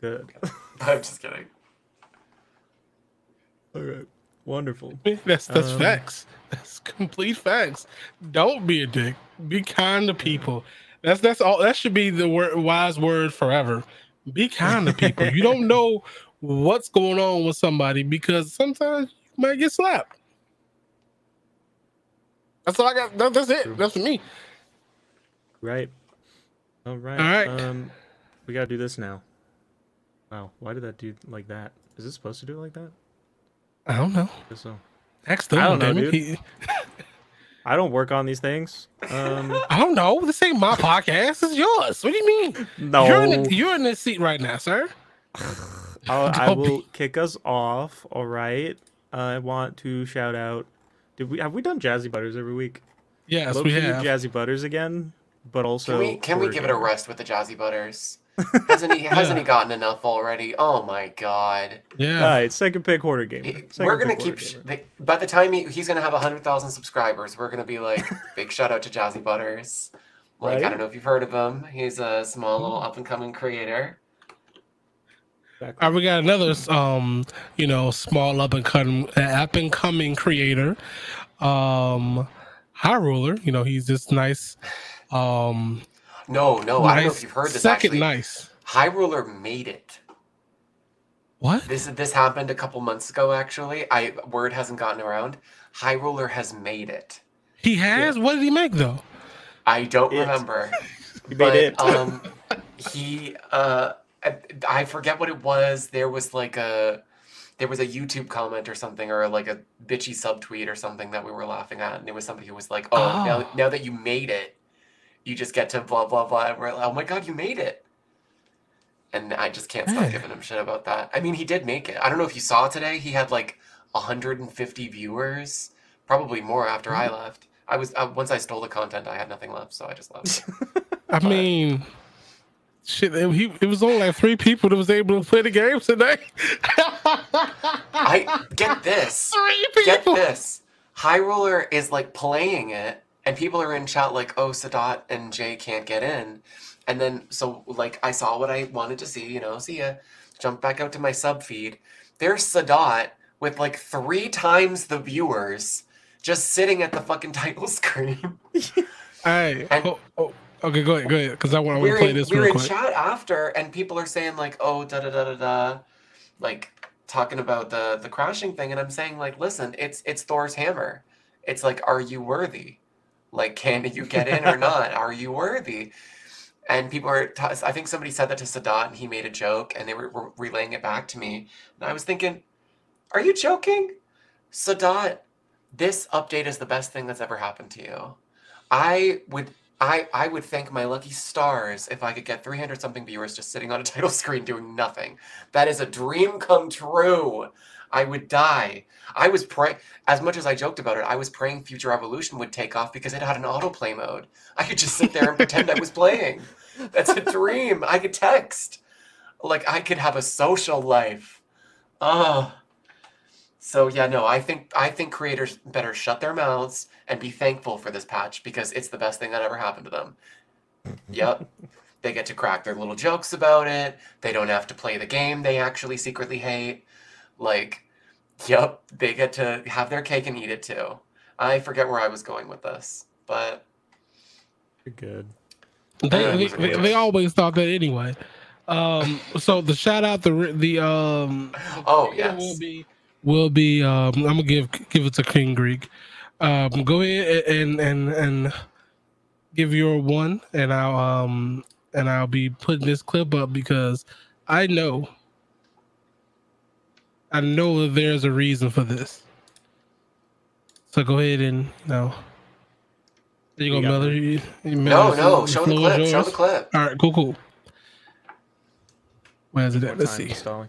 Good. *laughs* I'm just kidding. All right. Wonderful. *laughs* that's that's Um, facts that's complete facts don't be a dick be kind to people that's that's all that should be the word wise word forever be kind to people you don't *laughs* know what's going on with somebody because sometimes you might get slapped that's all i got that, that's it True. that's for me Right. All right. All right. Um, we gotta do this now. Wow. Why did that do like that? Is it supposed to do it like that? I don't know I guess so. Ask I don't know, dude. He- *laughs* I don't work on these things. Um, I don't know. This ain't my podcast. It's yours. What do you mean? no. You're in, the, you're in this seat right now, sir. *sighs* I'll, *laughs* I Don't will be- kick us off. All right. I want to shout out. Did we have we done Jazzy Butters every week? Yes, Low-key we have. Jazzy Butters again, but also. Can we can we give it a rest with the Jazzy Butters? Hasn't he *laughs* hasn't he gotten enough already? Oh my god. Yeah. All right, second pick horror game. We're gonna keep sh- they, by the time he, he's gonna have hundred thousand subscribers, we're gonna be like *laughs* big shout out to Jazzy Butters. Like Right? I don't know if you've heard of him. He's a small little up and coming creator. All right, we got another um, you know, small up and coming up and coming creator. Um High Ruler, you know, he's this nice um No, no, I don't know if you've heard this second actually. nice. High Ruler made it. What? This this happened a couple months ago actually. I word hasn't gotten around. High Ruler has made it. He has? What did he make though? I don't It. remember. *laughs* You made but it. *laughs* um he uh I, I forget what it was there was like a there was a youtube comment or something or like a bitchy subtweet or something that we were laughing at and it was somebody who was like oh, now, Oh. now that you made it you just get to blah blah blah and we're like oh my god you made it and i just can't stop Yeah. giving him shit about that i mean he did make it i don't know if you saw today he had like 150 viewers probably more after i left i was uh, once i stole the content i had nothing left so i just left *laughs* I mean shit, it, he, it was only like three people that was able to play the game today. I get this. *laughs* three people. Get this. High Roller is like playing it, and people are in chat like, "Oh, Sadat and Jay can't get in," and then so like I saw what I wanted to see. You know, see ya. Jump back out to my sub feed. There's Sadat with like three times the viewers just sitting at the fucking *laughs* title screen. Hey, *laughs* And- oh, oh, okay, go ahead, go ahead, because I want to play this we were in quick. chat after, and people are saying like, "Oh, da da da da da," like talking about the the crashing thing, and I'm saying like, "Listen, it's it's Thor's hammer. It's like, are you worthy? Like, can you get in or not? Are you worthy?" And people are. T- I think somebody said that to Sadat, and he made a joke, and they were, were relaying it back to me, and I was thinking, "Are you joking, Sadat? This update is the best thing that's ever happened to you." I would I I would thank my lucky stars if I could get 300 something viewers just sitting on a *laughs* title screen doing nothing. That is a dream come true. I would die. I was praying as much as I joked about it, I was praying Future Evolution would take off because it had an autoplay mode. I could just sit there and pretend I was playing. That's a dream. I could text. Like I could have a social life. Oh. So yeah, no, I think I think creators better shut their mouths and be thankful for this patch because it's the best thing that ever happened to them. Yep. They get to crack their little jokes about it. They don't have to play the game they actually secretly hate. Like, yep, they get to have their cake and eat it too. I forget where I was going with this, but You're good. They, they, they, always thought that anyway. Um, so the shout out the the um oh Yeah, will yes. be will be um I'm gonna give give it to King Greek. Um go ahead and and and give your one and I'll um and I'll be putting this clip up because I know I know that there's a reason for this. So go ahead and you know there you go, You got Miller. You, you No, no, show the floor is clip. Show the clip. All right, cool, cool. Where's it at? Let's see. installing.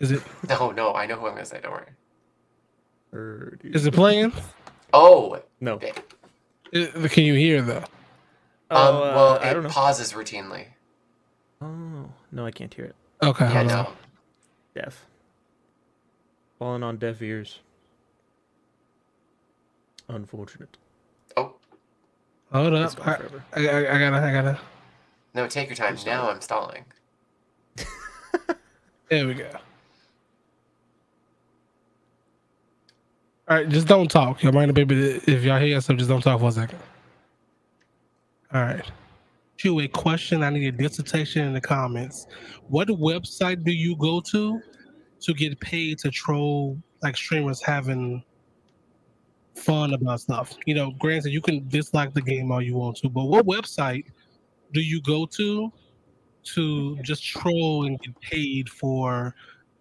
Is it *laughs* No, no, I know who I'm gonna say. Don't worry. Er, is it playing? Oh, No. eh, Uh, Can you hear though? Oh, um, well, uh, I don't it pauses routinely. Oh, no, I can't hear it. Okay, Yeah, hold no. Deaf. Falling on deaf ears. Unfortunate. Oh, Hold up. I. I, I, I gotta, I gotta. no, take your time. Now I'm stalling. *laughs* There we go. All right, just don't talk. Y'all mind baby if y'all hear stuff, just don't talk for a second. All right. You a question. I need a dissertation in the comments. What website do you go to to get paid to troll like streamers having fun about stuff? You know, granted, you can dislike the game all you want to, but what website do you go to to just troll and get paid for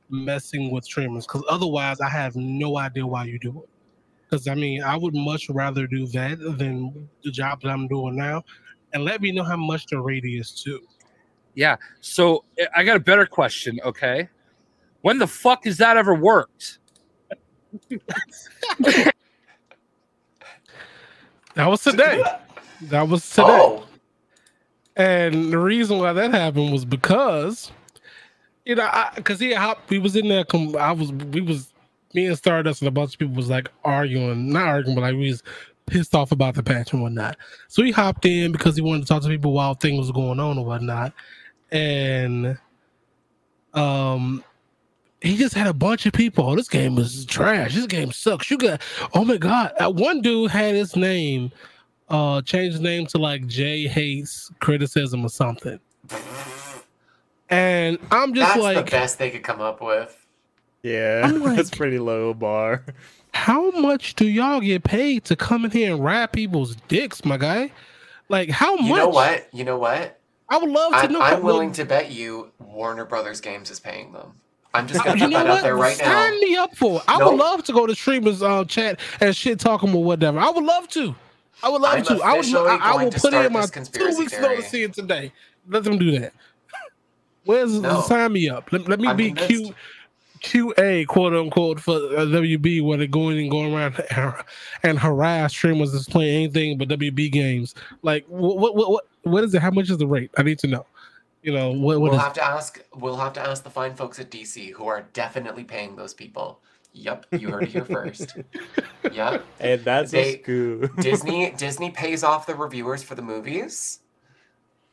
messing with streamers because otherwise I have no idea why you do it. Because I mean, I would much rather do that than the job that I'm doing now. And let me know how much the rate is too. Yeah. So I- I got a better question. Okay. When the fuck has that ever worked? *laughs* That was today. That was today. Oh, And the reason why that happened was because, you know, because he hopped, we was in there. Com- I was, we was, me and Stardust and a bunch of people was like arguing, not arguing, but like we was pissed off about the patch and whatnot. So he hopped in because he wanted to talk to people while things was going on and whatnot. And, um, he just had a bunch of people. Oh, this game is trash. This game sucks. You got, oh my god. Uh, one dude had his name uh change his name to like Jay hates criticism or something. And I'm just that's like, the best they could come up with. Yeah, I'm *laughs* that's pretty low bar. how much do y'all get paid to come in here and rap people's dicks, my guy? Like how much? You much? know what? You know what? I would love to I'm, know. I'm willing to bet you Warner Brothers Games is paying them. I'm just gonna You put know that out what? there right now. Sign me up for it. I Nope. would love to go to streamers uh, chat and shit talking or whatever. I would love to. I would love I'm to. I would. I, I will put in my two weeks theory. notice here today. Let them do that. Where's No. sign me up? Let, let me I'm be convinced. Q QA quote unquote for uh, WB where they're going and going around *laughs* and harass streamers that's playing anything but WB games. Like what what what what, what is it? How much is the rate? I need to know. You know what what we'll is have to ask. We'll have to ask the fine folks at DC who are definitely paying those people. Yep, you heard it here first. *laughs* Yep, And that's They- a scoop. *laughs* Disney Disney pays off the reviewers for the movies,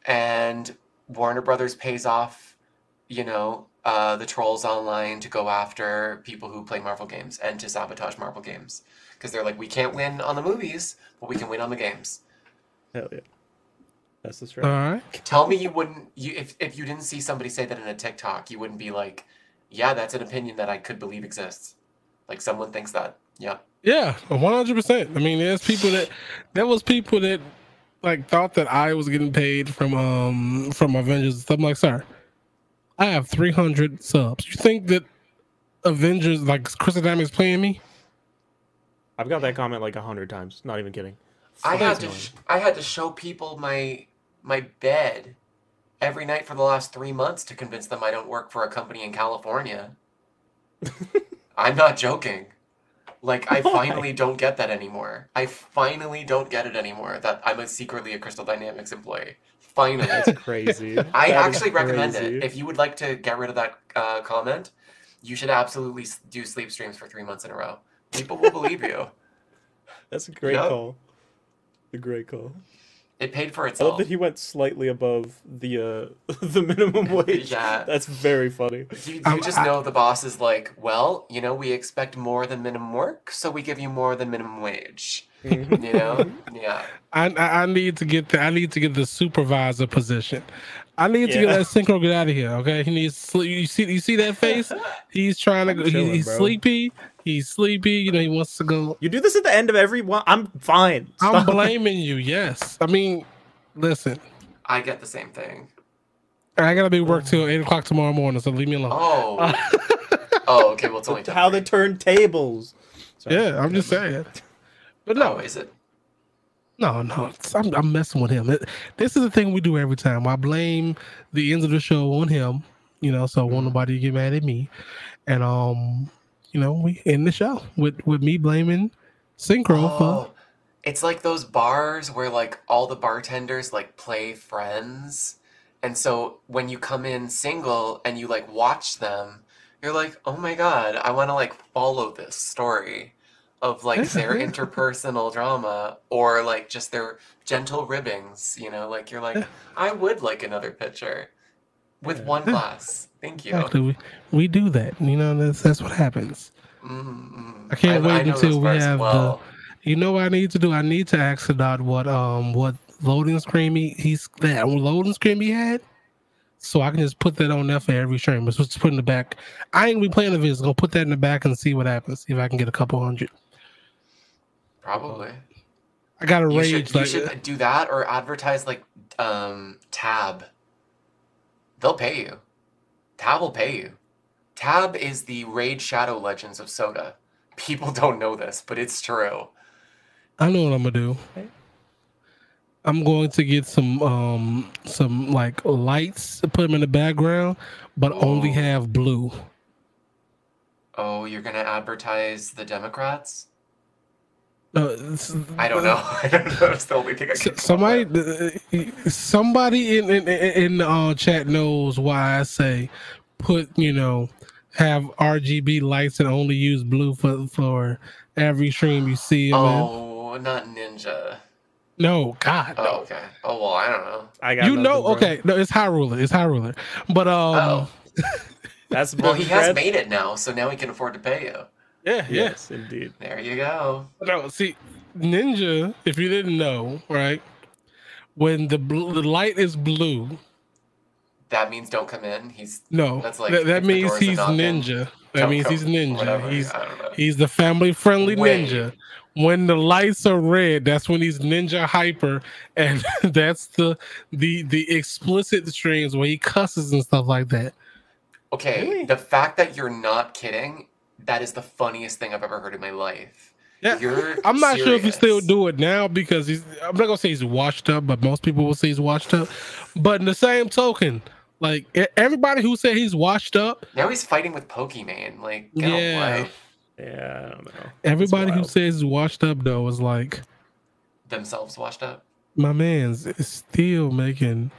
and Warner Brothers pays off you know, uh, the trolls online to go after people who play Marvel games and to sabotage Marvel games because they're like, we can't win on the movies, but we can win on the games. Hell yeah. That's the All strategy. right. Tell me you wouldn't you if if you didn't see somebody say that in a TikTok, you wouldn't be like, yeah, that's an opinion that I could believe exists. Like someone thinks that. Yeah. Yeah, one hundred percent. I mean, there's people that there was people that like thought that I was getting paid from um from Avengers and stuff. I'm like, sir, I have three hundred subs. You think that Avengers like Crystal Dynamics is playing me? I've got that comment like a hundred times. Not even kidding. I had to sh- I had to show people my my bed every night for the last 3 months to convince them I don't work for a company in California. *laughs* I'm not joking. Like I finally don't get that anymore. I finally don't get it anymore that I'm a secretly a Crystal Dynamics employee. Finally. That's crazy. *laughs* I That actually recommend crazy. it. If you would like to get rid of that uh, comment, you should absolutely do sleep streams for three months in a row. People will believe you. *laughs* That's a great Yep. call. A great call. It paid for itself. I love itself. that he went slightly above the uh *laughs* the minimum *laughs* wage. Yeah. That's very funny. You, you Um, just I- know the boss is like, well, you know, we expect more than minimum work, so we give you more than minimum wage. Mhm. You know? *laughs* yeah. I, I I need to get the I need to get the supervisor position. I need to get that Syncro get out of here. Okay, he needs sleep. You see you see that face? He's trying to I'm go. chilling, he's bro. sleepy. He's sleepy. You know he wants to go. You do this at the end of every one. I'm fine. I'm blaming you. Yes, I mean, listen. I get the same thing. I gotta be work till eight o'clock tomorrow morning, so leave me alone. Oh. *laughs* oh, okay. Well, it's only How they turn tables. Sorry. yeah, I'm just saying. But no, Oh, is it? no, no. I'm, I'm messing with him. It- this is the thing we do every time. I blame the end of the show on him. You know, so Mm-hmm. won't nobody get mad at me. And um, you know, we end the show with with me blaming Syncro oh, for Oh, it's like those bars where like all the bartenders like play friends. And so when you come in single and you like watch them, you're like, "Oh my god, I want to like follow this story of like their interpersonal drama or like just their gentle ribbings, you know, like you're like, I would like another picture with one glass. Thank you." Exactly. We, we do that. You know, that's that's what happens. Mm-mm. I can't wait know until we have the- You know what I need to do? I need to ask Sadot what um what loading screen he, he's that loading screen he had. So I can just put that on there for every stream. It's just put in the back. I ain't be playing the videos. I'm gonna put that in the back and see what happens. See if I can get a couple hundred. Probably. I got a You rage should, you should do that or advertise like um, Tab. They'll pay you. Tab will pay you. Tab is the Raid Shadow Legends of Soda. People *laughs* don't know this, but it's true. I know what I'm gonna do. Okay. I'm going to get some um some like lights to put them in the background, but only have blue. Oh, you're gonna advertise the Democrats? Uh, it's- I don't know. *laughs* I don't know. It's the only thing I can. S- come up somebody with. somebody in in, in the uh, chat knows why I say put you know have RGB lights and only use blue for for every stream you see 'em in. Oh, not Ninja. No, God, Oh, no. okay. Oh well, I don't know. I got You know, bro. okay, no, it's High Ruler, it's High Ruler, but um, Oh, *laughs* That's well, he has bread. made it now, so now he can afford to pay you. Yeah, yeah. Yes, indeed. There you go. No, see, Ninja, if you didn't know, right? When the blue, the light is blue, That means don't come in. He's no, That's like that, that means he's knocking, ninja. That means come, he's ninja. whatever, He's I don't know. he's the family friendly ninja. When the lights are red, that's when he's ninja hyper, and *laughs* that's the the the explicit streams where he cusses and stuff like that. Okay, Really? the fact that you're not kidding, that is the funniest thing I've ever heard in my life. Yeah, You're I'm not sure if he still do it now because he's. I'm not gonna say he's washed up, but most people will say he's washed up. But in the same token, like everybody who said he's washed up, Now he's fighting with Pokemon. Like, get Yeah. away. Yeah, I don't know. everybody who says he's washed up though is like, Themselves washed up. my man's is still making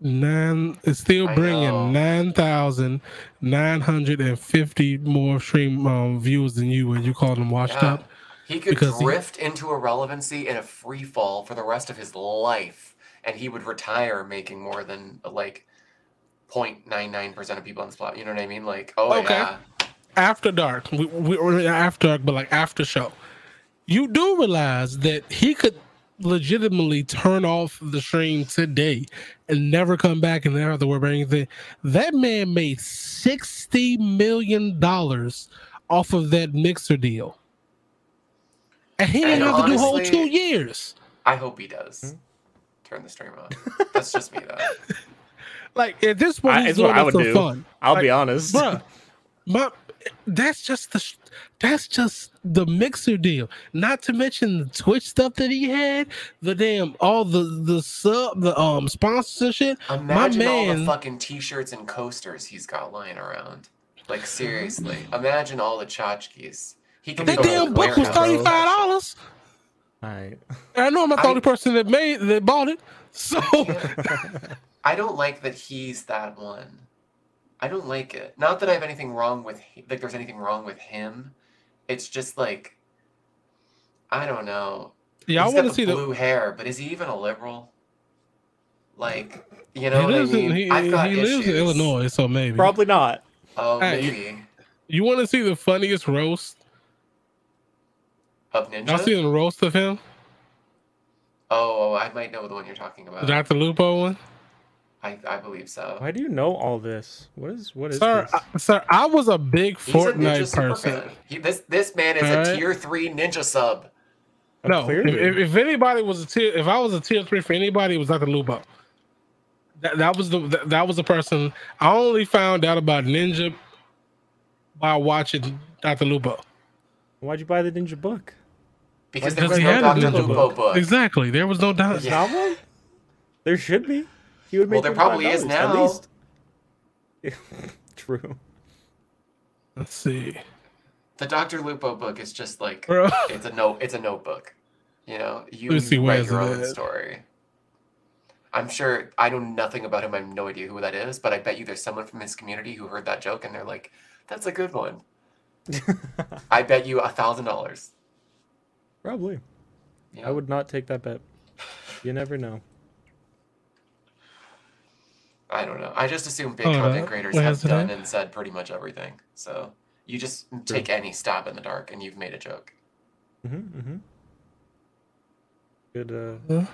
nine. It's still bringing know. nine thousand nine hundred and fifty more stream um, views than you, and you call them washed Yeah. up. He could Because he- drift into irrelevancy in a free fall for the rest of his life, and he would retire making more than like 0.99% of people on the spot. You know what I mean? Like, oh Okay. yeah. after dark, we, we or after dark, but like after show, you do realize that he could legitimately turn off the stream today and never come back and never have to worry about anything. That man made sixty million dollars off of that mixer deal, and he didn't And have to do whole two years. I hope he does. Hmm? Turn the stream on. That's just me though. *laughs* Like at this point, I- he's it's what I would for do. fun. I'll Like, be honest. bruh. My, that's just the that's just the mixer deal. Not to mention the Twitch stuff that he had, the damn all the the sub the um sponsors and shit. Imagine all the man- fucking t-shirts and coasters he's got lying around. Like seriously, imagine all the tchotchkes. He could That damn the book was thirty five dollars. All right. I know I'm not the only person that made that bought it. *laughs* So *laughs* I don't like that he's that one. I don't like it. Not that I have anything wrong with like there's anything wrong with him. It's just like I don't know. yeah, I He's want got to the see blue hair, but is he even a liberal? Like, you know He what I lives, in, mean? he, I've got he lives in. Illinois, so maybe. Probably not. Oh, Hey, you- maybe You want to see the funniest roast? of Y'all Ninja. seen the roast of him, oh, oh, I might know the one you're talking the about. Dr. Lupo one. I, I believe so. Why do you know all this? What is what is Sir, this? I, sir, I was a big He's a ninja Fortnite super person. He, this this man is Alright. a tier three ninja sub. Oh, No, if, if, if anybody was a tier, if I was a tier three for anybody, it was Dr. Lupo. That, that was the that, that was the person I only found out about Ninja by watching Dr. Lupo. Why'd you buy the ninja book? Because Because there was he no had a Dr. ninja Lupo book. book. Exactly. There was no doubt. There's Yeah. not. There should be. He would Well, there probably is now. At least. *laughs* True. Let's see, The Dr. Lupo book is just like bro. it's a note. It's a notebook. You know, you Let me see, where write is your own at? story. I'm sure I know nothing about him. I have no idea who that is, but I bet you there's someone from his community who heard that joke and they're like, "That's a good one." *laughs* I bet you a thousand dollars. Probably. You I would not take that bet. You never know. I don't know. I just assume big Hold content up. creators Where have done and said pretty much everything. So you just take any stab in the dark and you've made a joke. Mm-hmm, mm-hmm. Good. Uh, Huh?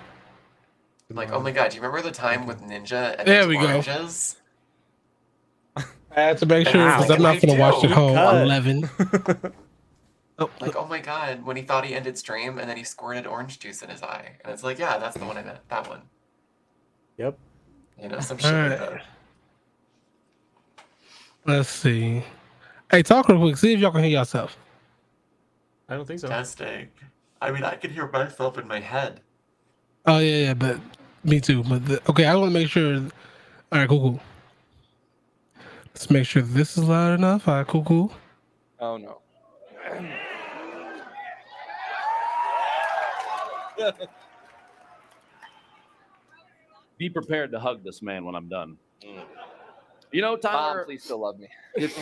good Like, oh my god, do you remember the time with Ninja and There those we go. I had to make sure Wow. because I'm not gonna watch it home. Cut. Eleven. Oh, *laughs* Like, oh my god, when he thought he ended stream and then he squirted orange juice in his eye. And it's like, yeah, that's the one I meant. That one. Yep. You know, some shit like Alright. that. let's see. Hey, talk real quick. See if y'all can hear yourself. I don't think so. Testing. I mean, I can hear myself in my head. Oh yeah, yeah, but me too. But the, okay, I want to make sure. All right, cool, cool. Let's make sure this is loud enough. All right, cool, cool. Oh no. *laughs* Be prepared to hug this man when I'm done. Mm. You know, Tyler, Mom, please still love me. *laughs* if,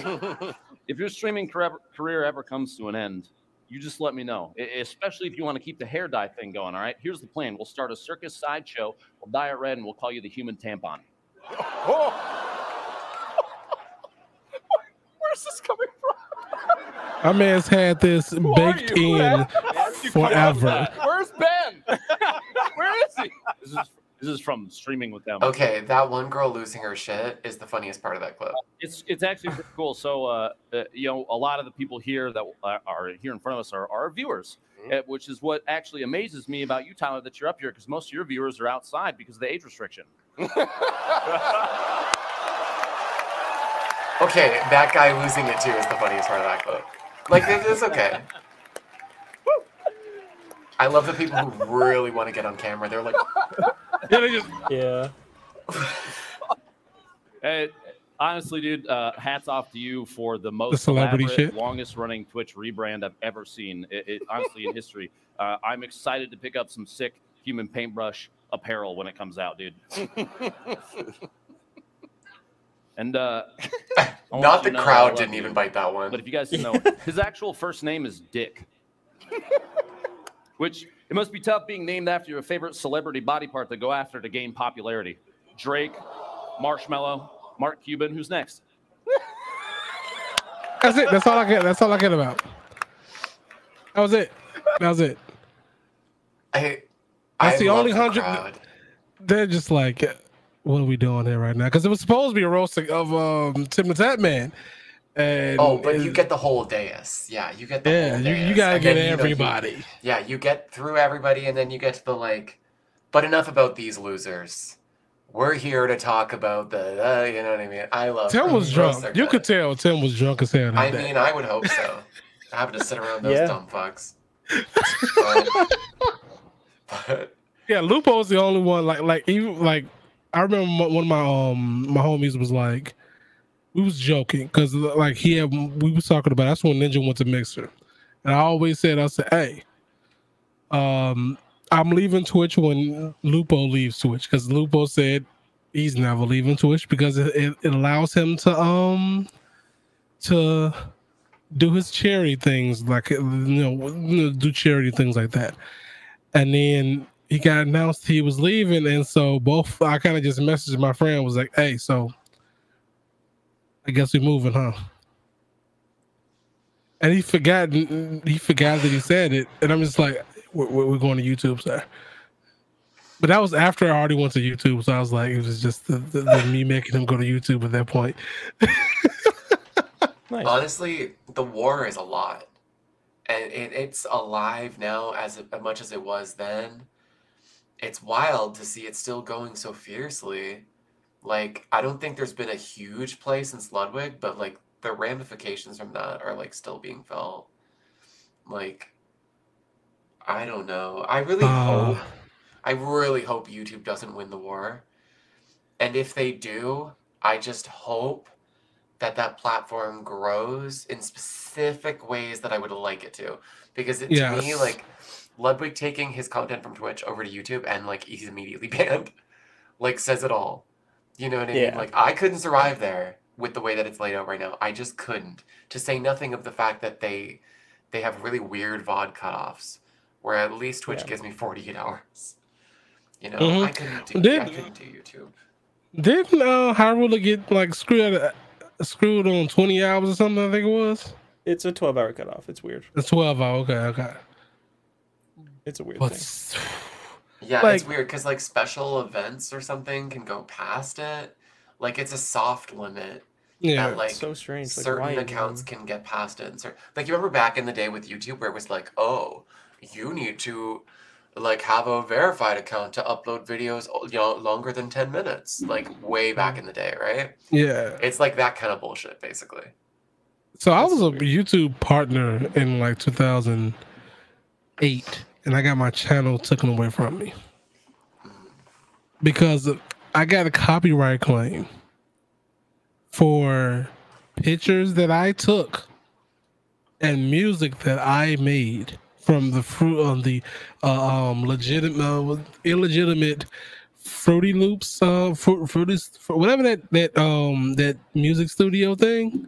if your streaming career, career ever comes to an end, you just let me know. Especially if you want to keep the hair dye thing going. All right. Here's the plan: we'll start a circus sideshow. We'll dye it red, and we'll call you the human tampon. *laughs* Oh. Where's this coming from? Our man's had this Who baked in *laughs* How did you come up with forever. Where's Ben? Where is he? This is from streaming with them. Okay, that one girl losing her shit is the funniest part of that clip. It's it's actually pretty cool. So uh, uh, you know, a lot of the people here that uh, are here in front of us are our viewers, Mm-hmm. uh, which is what actually amazes me about you, Tyler, that you're up here because most of your viewers are outside because of the age restriction. *laughs* Okay, that guy losing it too is the funniest part of that clip. Like, it's okay. *laughs* I love the people who really want to get on camera. They're like, Yeah, they just *laughs* Yeah. *laughs* Hey, honestly, dude, uh, hats off to you for the most celebrity shit. longest running Twitch rebrand I've ever seen. It, it, honestly, in history, uh, I'm excited to pick up some sick human paintbrush apparel when it comes out, dude. *laughs* and uh, not the to know crowd didn't you. even bite that one. But if you guys didn't know, his actual first name is Dick. Which it must be tough being named after your favorite celebrity body part to go after to gain popularity. Drake, Marshmello, Mark Cuban. Who's next? That's it. That's all I get. That's all I get about. That was it. That was it. I, That's I the only hundred- crowd. They're just like, what are we doing here right now? Because it was supposed to be a roasting of um, Tim the Tatman. And Oh, but you get the whole dais. Yeah, you get the yeah, whole you, dais. you gotta And get then, you know, you- everybody. yeah, you get through everybody, and then you get to the like. But enough about these losers. We're here to talk about the. Uh, you know what I mean? I love. Tim was drunk. You good. could tell Tim was drunk as hell. I day. mean, I would hope so. *laughs* Having to sit around those Yeah. dumb fucks. *laughs* But, but *laughs* Yeah, Lupo's the only one. Like, like even like I remember one of my um my homies was like, we was joking because like he had we was talking about that's when Ninja went to Mixer, and I always said I said, hey, um, I'm leaving Twitch when Lupo leaves Twitch because Lupo said he's never leaving Twitch because it, it, it allows him to um to do his charity things like you know, you know do charity things like that. And then he got announced he was leaving and so both i kind of just messaged my friend was like hey so i guess we're moving huh and he forgot he forgot that he said it and i'm just like we're, we're going to youtube sir but that was after i already went to youtube so i was like it was just the, the, the me making him go to youtube at that point *laughs* Nice. honestly, the war is a lot, and it, it's alive now as as much as it was then. It's wild to see it still going so fiercely. Like I don't think there's been a huge play since Ludwig, but like the ramifications from that are like still being felt. Like I don't know. I really Uh. hope I really hope YouTube doesn't win the war. And if they do, I just hope that that platform grows in specific ways that I would like it to. Because it, to me, like Ludwig taking his content from Twitch over to YouTube and like he's immediately *laughs* banned, like says it all. You know what I mean? Like I couldn't survive there with the way that it's laid out right now. I just couldn't. To say nothing of the fact that they they have really weird VOD cutoffs, where at least Twitch Yeah. gives me 48 *laughs* hours. You know, Mhm. I couldn't do Did- I couldn't do YouTube. didn't uh High Roller get like screwed out screwed on 20 hours or something i think it was It's a 12 hour cutoff. It's weird. it's 12 hour okay okay It's a weird but thing. Yeah, it's weird because like special events or something can go past it. Like it's a soft limit yeah that like so strange. Like, certain why accounts can get past it. And cer- like you remember back in the day with YouTube where it was like, oh, you need to like have a verified account to upload videos you know longer than 10 minutes like way back in the day right yeah it's like that kind of bullshit basically so i That's was a youtube partner in like 2008 and i got my channel taken away from me. Because i got a copyright claim for pictures that i took and music that i made from the fruit of the uh, um legitimate uh, illegitimate fruity loops uh fru- fruity whatever that that um that music studio thing.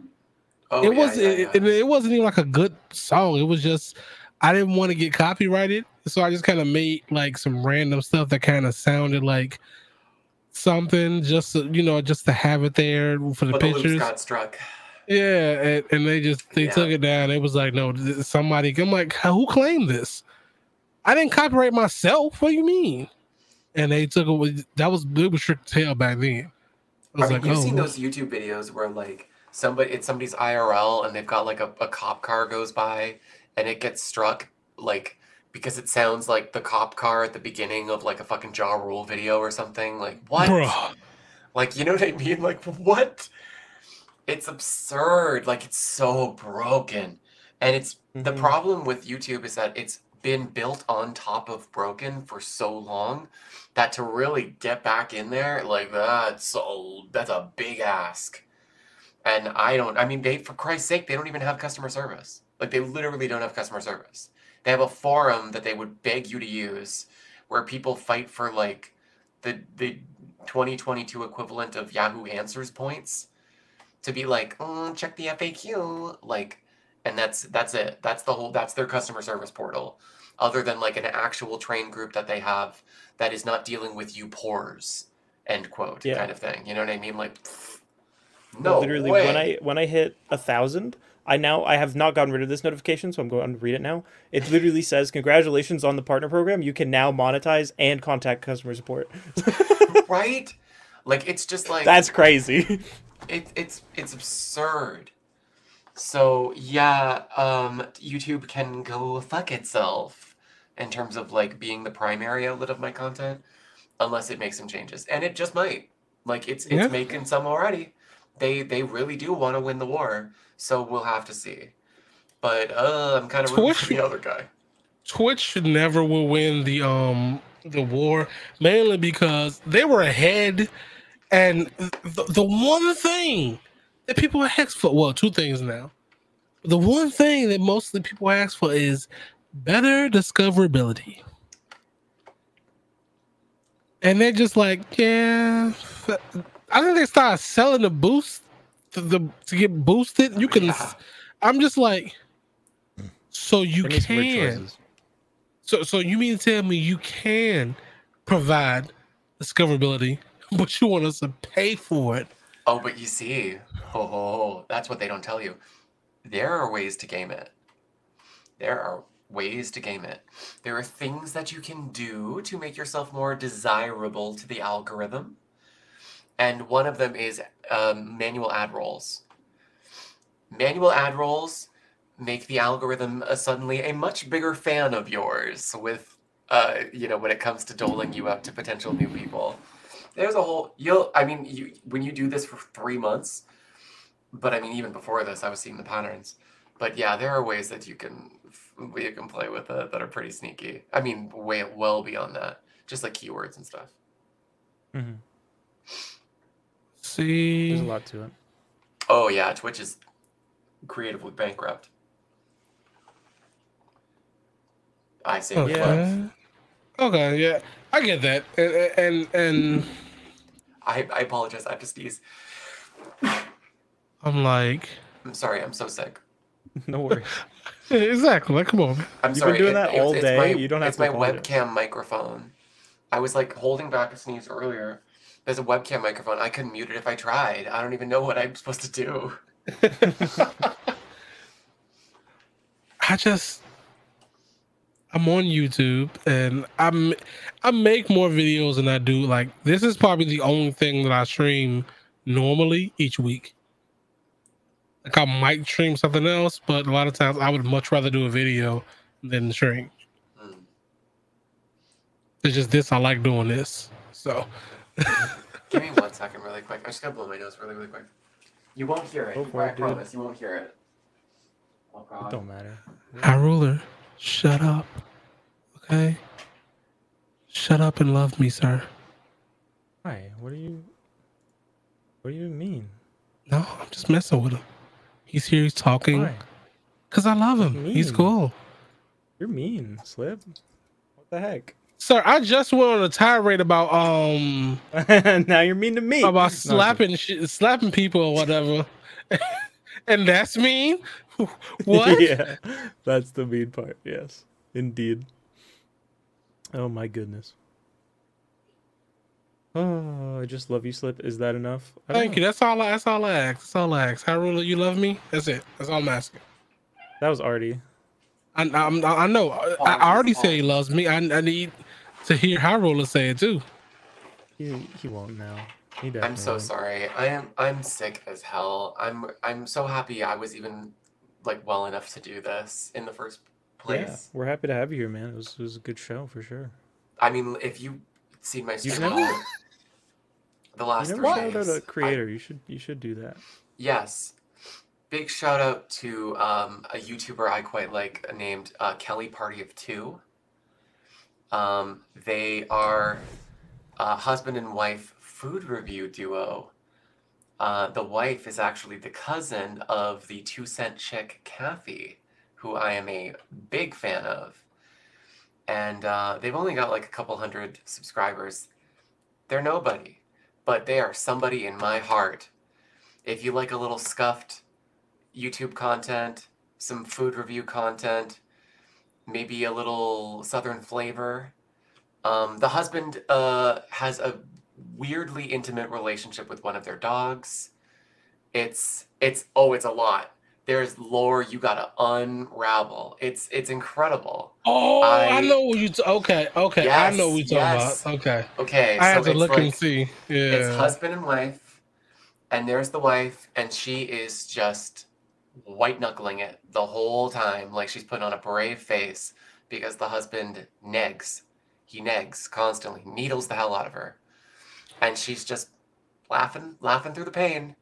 Oh it yeah, was yeah, it, yeah. it, it wasn't even like a good song. It was just i didn't want to get copyrighted so i just kind of made like some random stuff that kind of sounded like something just to, you know just to have it there for the but the pictures. got struck. Yeah and, and they just they Yeah. took it down. It was like no somebody i'm like who claimed this? I didn't copyright myself? What do you mean? And they took it that was it was strict tail back then. I mean, like you've oh. seen those YouTube videos where like somebody it's somebody's IRL and they've got like a, a cop car goes by and it gets struck like because it sounds like the cop car at the beginning of like a fucking Ja Rule video or something. Like what? Bruh. Like you know what I mean? Like what? It's absurd. Like it's so broken. And it's the Mhm. problem with YouTube is that it's been built on top of broken for so long that to really get back in there, like that's so that's a big ask. And I don't I mean they for Christ's sake, they don't even have customer service. Like they literally don't have customer service. They have a forum that they would beg you to use where people fight for like the the 2022 equivalent of Yahoo Answers points to be like, mm, check the FAQ, like, and that's that's it. That's the whole. That's their customer service portal. Other than like an actual train group that they have that is not dealing with you pores, end quote, Yeah. kind of thing. You know what I mean? Like, pfft, No literally way. when I when I hit a thousand, I now I have not gotten rid of this notification, so I'm going to read it now. It literally says, "Congratulations on the partner program. You can now monetize and contact customer support." *laughs* right? Like it's just like That's crazy. it, it's it's absurd. So yeah, um, YouTube can go fuck itself in terms of like being the primary outlet of my content, unless it makes some changes, and it just might. Like it's it's Yeah. making some already. They they really do want to win the war, so we'll have to see. But uh, I'm kind of rooting for the other guy. Twitch never will win the um the war mainly because they were ahead, and the, the one thing that people ask for well two things now, the one thing that mostly people ask for is better discoverability, and they're just like yeah, I think they started selling the boost to the to get boosted. You can, Yeah. I'm just like. So you They made some weird can. So, so you mean to tell me you can provide discoverability, *laughs* but you want us to pay for it? Oh, but you see, ho, ho, ho, that's what they don't tell you. There are ways to game it. There are ways to game it. There are things that you can do to make yourself more desirable to the algorithm. And one of them is um, manual ad rolls. Manual ad rolls make the algorithm uh, suddenly a much bigger fan of yours with, uh, you know, when it comes to doling you up to potential new people. There's a whole you'll i mean you when you do this for three months but i mean even before this i was seeing the patterns. But yeah there are ways that you can you can play with it that are pretty sneaky. I mean way well beyond that. Just like keywords and stuff. Mhm. See, There's a lot to it. oh yeah twitch is creatively bankrupt i say okay, yeah. okay, yeah, I get that, and and and I, I apologize i have to sneeze I'm like, i'm sorry i'm so sick *laughs* No worries. *laughs* exactly. Like, come on. I'm You've been doing it- that all it's day? my- You don't have it's to my apologize. webcam microphone. I was like holding back a sneeze earlier. There's a webcam microphone. I couldn't mute it if I tried. I don't even know what I'm supposed to do. *laughs* I just I'm on YouTube and I'm I make more videos than I do. Like this is probably the only thing that I stream normally each week. Like I might stream something else, but a lot of times I would much rather do a video than stream. Hmm. It's just this I like doing this. So *laughs* Give me one second, really quick. I just gotta blow my nose really, really quick. You won't hear it. Go for I it, dude. promise. You won't hear it. Oh It God. don't matter. High Roller, shut up. Okay? Shut up and love me, sir. Why? What do you? What do you mean? No, I'm just messing with him. He's here, he's talking. Why? Because I love him. He's Mean. cool. You're mean, Slip. What the heck? Sir, I just went on a tirade about um *laughs* now you're mean to me. About slapping sh- slapping people or whatever. *laughs* and that's mean? *laughs* What? yeah, that's the mean part. Yes, indeed. Oh my goodness. Oh, I just love you, Slip. Is that enough? Thank know. you. That's all I that's all I ask. That's all I ask. How really you love me? That's it. That's all I'm asking. That was Artie. I, I'm, I know. I, I already say he loves me. I, I need to hear High Roller say it too. He he won't now. He I'm so won't. sorry. I am I'm sick as hell. I'm I'm so happy I was even like well enough to do this in the first place. Yeah, place. we're happy to have you here, man. It was, it was a good show for sure. I mean, if you seen my stream never- all- the last You never three shouted out days, a I- creator. You should you should do that. Yes. Big shout out to um, a YouTuber I quite like named uh, Kelly Party of Two. Um, they are a husband and wife food review duo. Uh, the wife is actually the cousin of the two cent chick Kathy, who I am a big fan of. And uh, they've only got like a couple hundred subscribers. They're nobody, but they are somebody in my heart if you like a little scuffed YouTube content, some food review content, maybe a little southern flavor. Um, the husband uh, has a weirdly intimate relationship with one of their dogs. It's it's oh, it's a lot. There's lore you gotta unravel. It's it's incredible. Oh, I, I- know what you. T- okay, okay, I know what you're talking yes. about. Okay, Okay, I so have to look like, and see. Yeah, It's husband and wife, and there's the wife, and she is just white knuckling it the whole time, like she's putting on a brave face because the husband negs. He negs constantly, needles the hell out of her, and she's just laughing, laughing through the pain.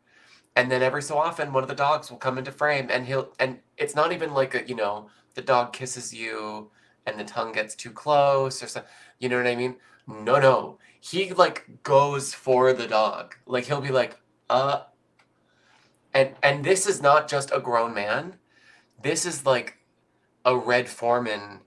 And then every so often, one of the dogs will come into frame, and he'll, and it's not even like a, you know, the dog kisses you, and the tongue gets too close, or something. You know what I mean? No, no. He like goes for the dog. Like he'll be like, uh. And and this is not just a grown man. This is like a Red Forman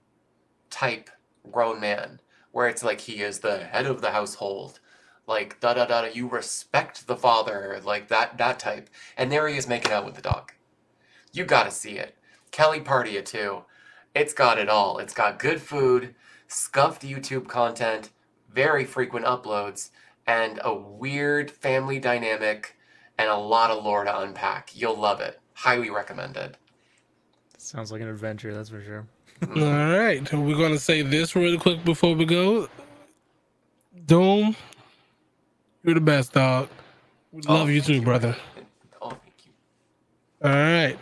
type grown man, where it's like he is the head of the household. Like da da da. da, You respect the father, like that that type. And there he is making out with the dog. You gotta see it. Kelly Party of Two. It's got it all. It's got good food, scuffed YouTube content, very frequent uploads, and a weird family dynamic and a lot of lore to unpack. You'll love it. Highly recommended. Sounds like an adventure, that's for sure. All right, we're gonna say this really quick before we go. Doom, you're the best dog. We Oh, love you thank too, brother. Oh, thank you. All right.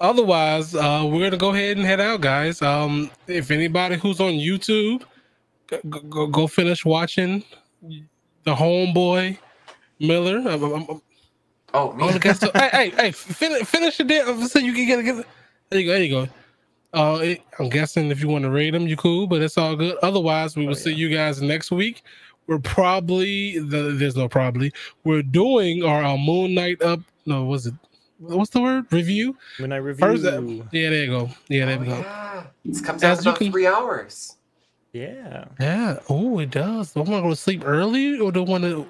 Otherwise, uh, we're gonna go ahead and head out, guys. Um, if anybody who's on YouTube, go, go, go finish watching the Homeboy Miller. I'm, I'm, I'm, Oh, I me. wanna get to- hey, hey, hey, finish, finish it there so you can get, get there. You go, there you go. Uh, it, I'm guessing if you want to rate them, you cool, but it's all good. Otherwise, we will see you guys next week. We're probably the, there's no probably we're doing our uh, Moon Knight up. No, was it? What's the word? Review. When I review, First, uh, yeah, there you go. Yeah, there Oh, we go. yeah. This comes As out in about can- three hours. yeah, Yeah. Oh, it does. Do I want to go to sleep early or do I want to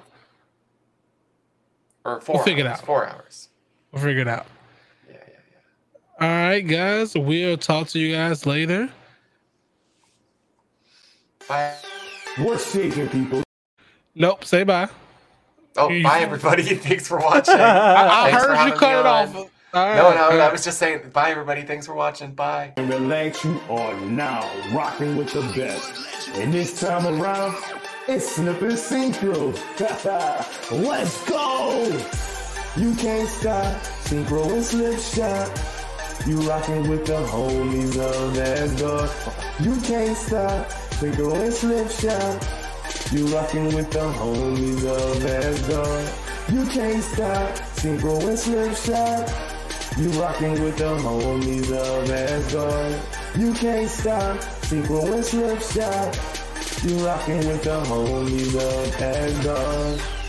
Or 4 figure it out. Four hours. We'll figure it out? Yeah, yeah, yeah. All right, guys. We'll talk to you guys later. Bye. What's shaking, people? Nope. Say bye. Oh, You- bye, everybody. *laughs* Thanks for watching. *laughs* I, I heard you cut me it off. on. All right. No, no, all I was just saying, bye, everybody. Thanks for watching. Bye. And relax, you are now rocking with the best. And this time around, it's Slip and Syncro. *laughs* Let's go! You can't stop, Syncro and Slip Shock. You rocking with the homies of Asgard. You can't stop, Syncro and Slip Shock. You rocking with the homies of Asgard. You can't stop, Syncro and Slip Shock. You rocking with the homies of Asgard. You can't stop, Syncro and Slip Shock. You rocking with the homies of Asgard.